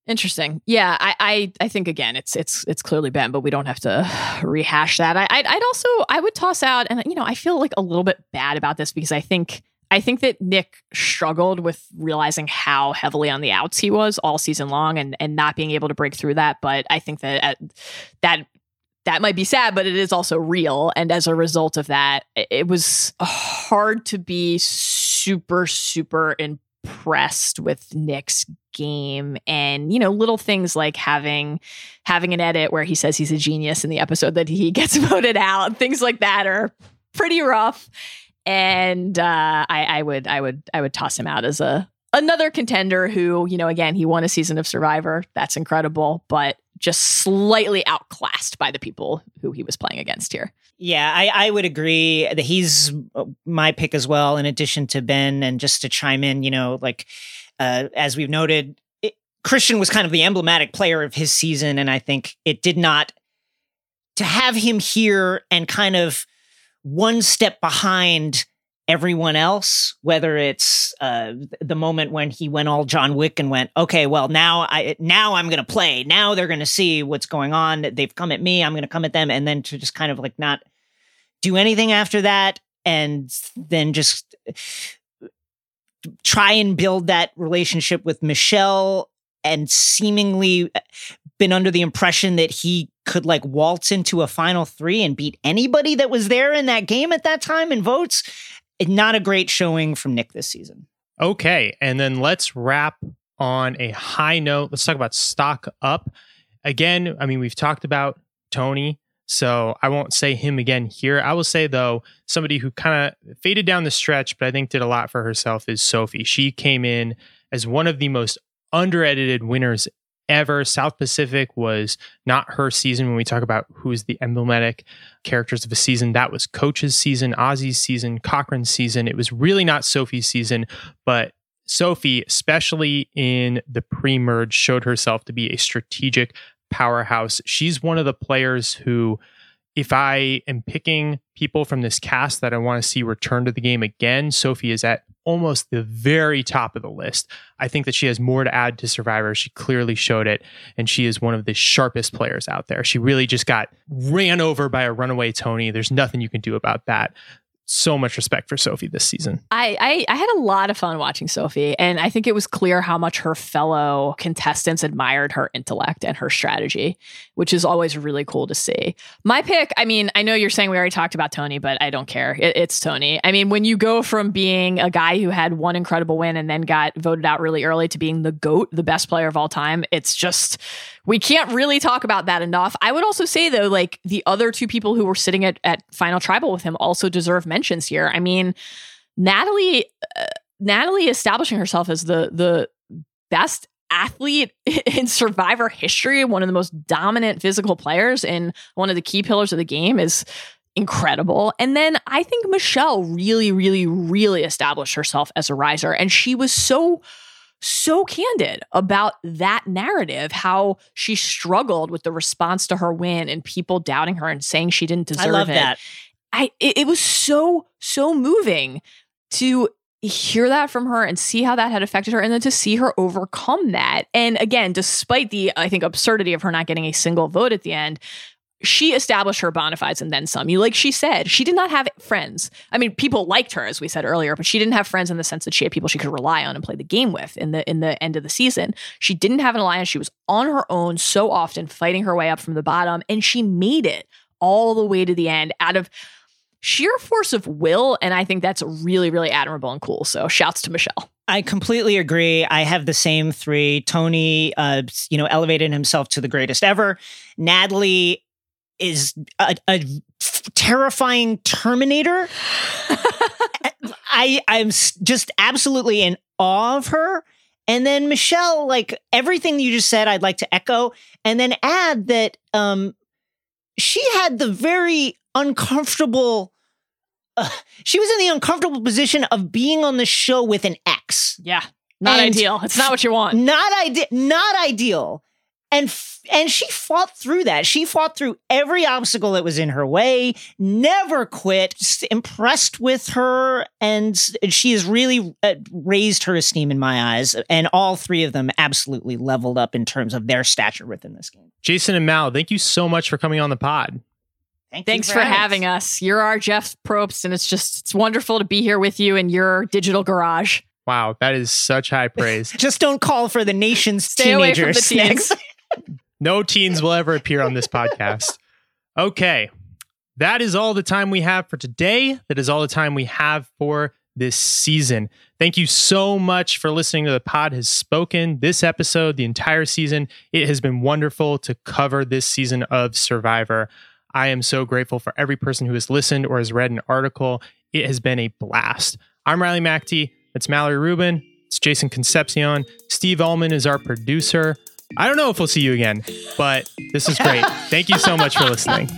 Interesting. Yeah, I, I, I think again, it's it's it's clearly Ben, but we don't have to [SIGHS] rehash that. I, I'd, I'd also I would toss out, and you know, I feel like a little bit bad about this because I think I think that Nick struggled with realizing how heavily on the outs he was all season long, and and not being able to break through that. But I think that at, that that might be sad, but it is also real. And as a result of that, it was hard to be super super impressed with Nick's game and you know little things like having having an edit where he says he's a genius in the episode that he [LAUGHS] gets voted out things like that are pretty rough and uh, I, I would I would I would toss him out as a another contender who you know again he won a season of Survivor that's incredible but just slightly outclassed by the people who he was playing against here. Yeah, I, I would agree that he's my pick as well, in addition to Ben. And just to chime in, you know, like uh, as we've noted, it, Christian was kind of the emblematic player of his season. And I think it did not, to have him here and kind of one step behind everyone else, whether it's uh, the moment when he went all John Wick and went, okay, well now I now I'm gonna play. Now they're gonna see what's going on. They've come at me. I'm gonna come at them, and then to just kind of like not do anything after that, and then just try and build that relationship with Michelle, and seemingly uh, been under the impression that he could like waltz into a final three and beat anybody that was there in that game at that time in votes not a great showing from Nick this season. Okay. And then let's wrap on a high note. Let's talk about stock up. Again, I mean, we've talked about Tony, so I won't say him again here. I will say, though, somebody who kind of faded down the stretch, but I think did a lot for herself is Sophie. She came in as one of the most under-edited winners ever. South Pacific was not her season when we talk about who is the emblematic characters of a season. That was Coach's season, Ozzy's season, Cochran's season. It was really not Sophie's season, but Sophie, especially in the pre merge, showed herself to be a strategic powerhouse. She's one of the players who if I am picking people from this cast that I want to see return to the game again, Sophie is at almost the very top of the list. I think that she has more to add to Survivor. She clearly showed it, and she is one of the sharpest players out there. She really just got ran over by a runaway Tony. There's nothing you can do about that so much respect for Sophie this season. I, I, I had a lot of fun watching Sophie, and I think it was clear how much her fellow contestants admired her intellect and her strategy, which is always really cool to see. My pick, I mean, I know you're saying we already talked about Tony, but I don't care. It, it's Tony. I mean, when you go from being a guy who had one incredible win and then got voted out really early to being the GOAT, the best player of all time, it's just we can't really talk about that enough. I would also say though, like the other two people who were sitting at, at Final Tribal with him also deserve mentions here. I mean, Natalie, uh, Natalie establishing herself as the the best athlete [LAUGHS] in survivor history, one of the most dominant physical players and one of the key pillars of the game is incredible. And then I think Michelle really, really, really established herself as a riser. And she was so so candid about that narrative, how she struggled with the response to her win and people doubting her and saying she didn't deserve I love it. that. I it, it was so so moving to hear that from her and see how that had affected her and then to see her overcome that. And again, despite the I think absurdity of her not getting a single vote at the end, she established her bona fides and then some. You like she said, she did not have friends. I mean, people liked her, as we said earlier, but she didn't have friends in the sense that she had people she could rely on and play the game with in the in the end of the season. She didn't have an alliance. She was on her own so often, fighting her way up from the bottom, and she made it all the way to the end out of sheer force of will. And I think that's really, really admirable and cool. So shouts to Michelle. I completely agree. I have the same three. Tony, uh, you know, elevated himself to the greatest ever. Natalie is a, terrifying Terminator. [LAUGHS] I I'm just absolutely in awe of her. And then Michelle, like everything you just said, I'd like to echo, and then add that um, she had the very uncomfortable. Uh, she was in the uncomfortable position of being on the show with an ex. Yeah. Not And- ideal. It's not what you want. Not ideal. not ideal. And f- and she fought through that. She fought through every obstacle that was in her way. Never quit. Just impressed with her, and she has really uh, raised her esteem in my eyes. And all three of them absolutely leveled up in terms of their stature within this game. Jason and Mal, thank you so much for coming on the pod. Thank you Thanks for having us. You're our Jeff Probst, and it's just it's wonderful to be here with you in your digital garage. Wow, that is such high [LAUGHS] praise. Just don't call for the nation's Stay away from the teenagers. teens. [LAUGHS] No teens will ever appear on this [LAUGHS] podcast. Okay. That is all the time we have for today. That is all the time we have for this season. Thank you so much for listening to the pod has spoken this episode, the entire season. It has been wonderful to cover this season of Survivor. I am so grateful for every person who has listened or has read an article. It has been a blast. I'm Riley McAtee. It's Mallory Rubin. It's Jason Concepcion. Steve Ahlman is our producer. I don't know if we'll see you again, but this is great. [LAUGHS] Thank you so much for listening.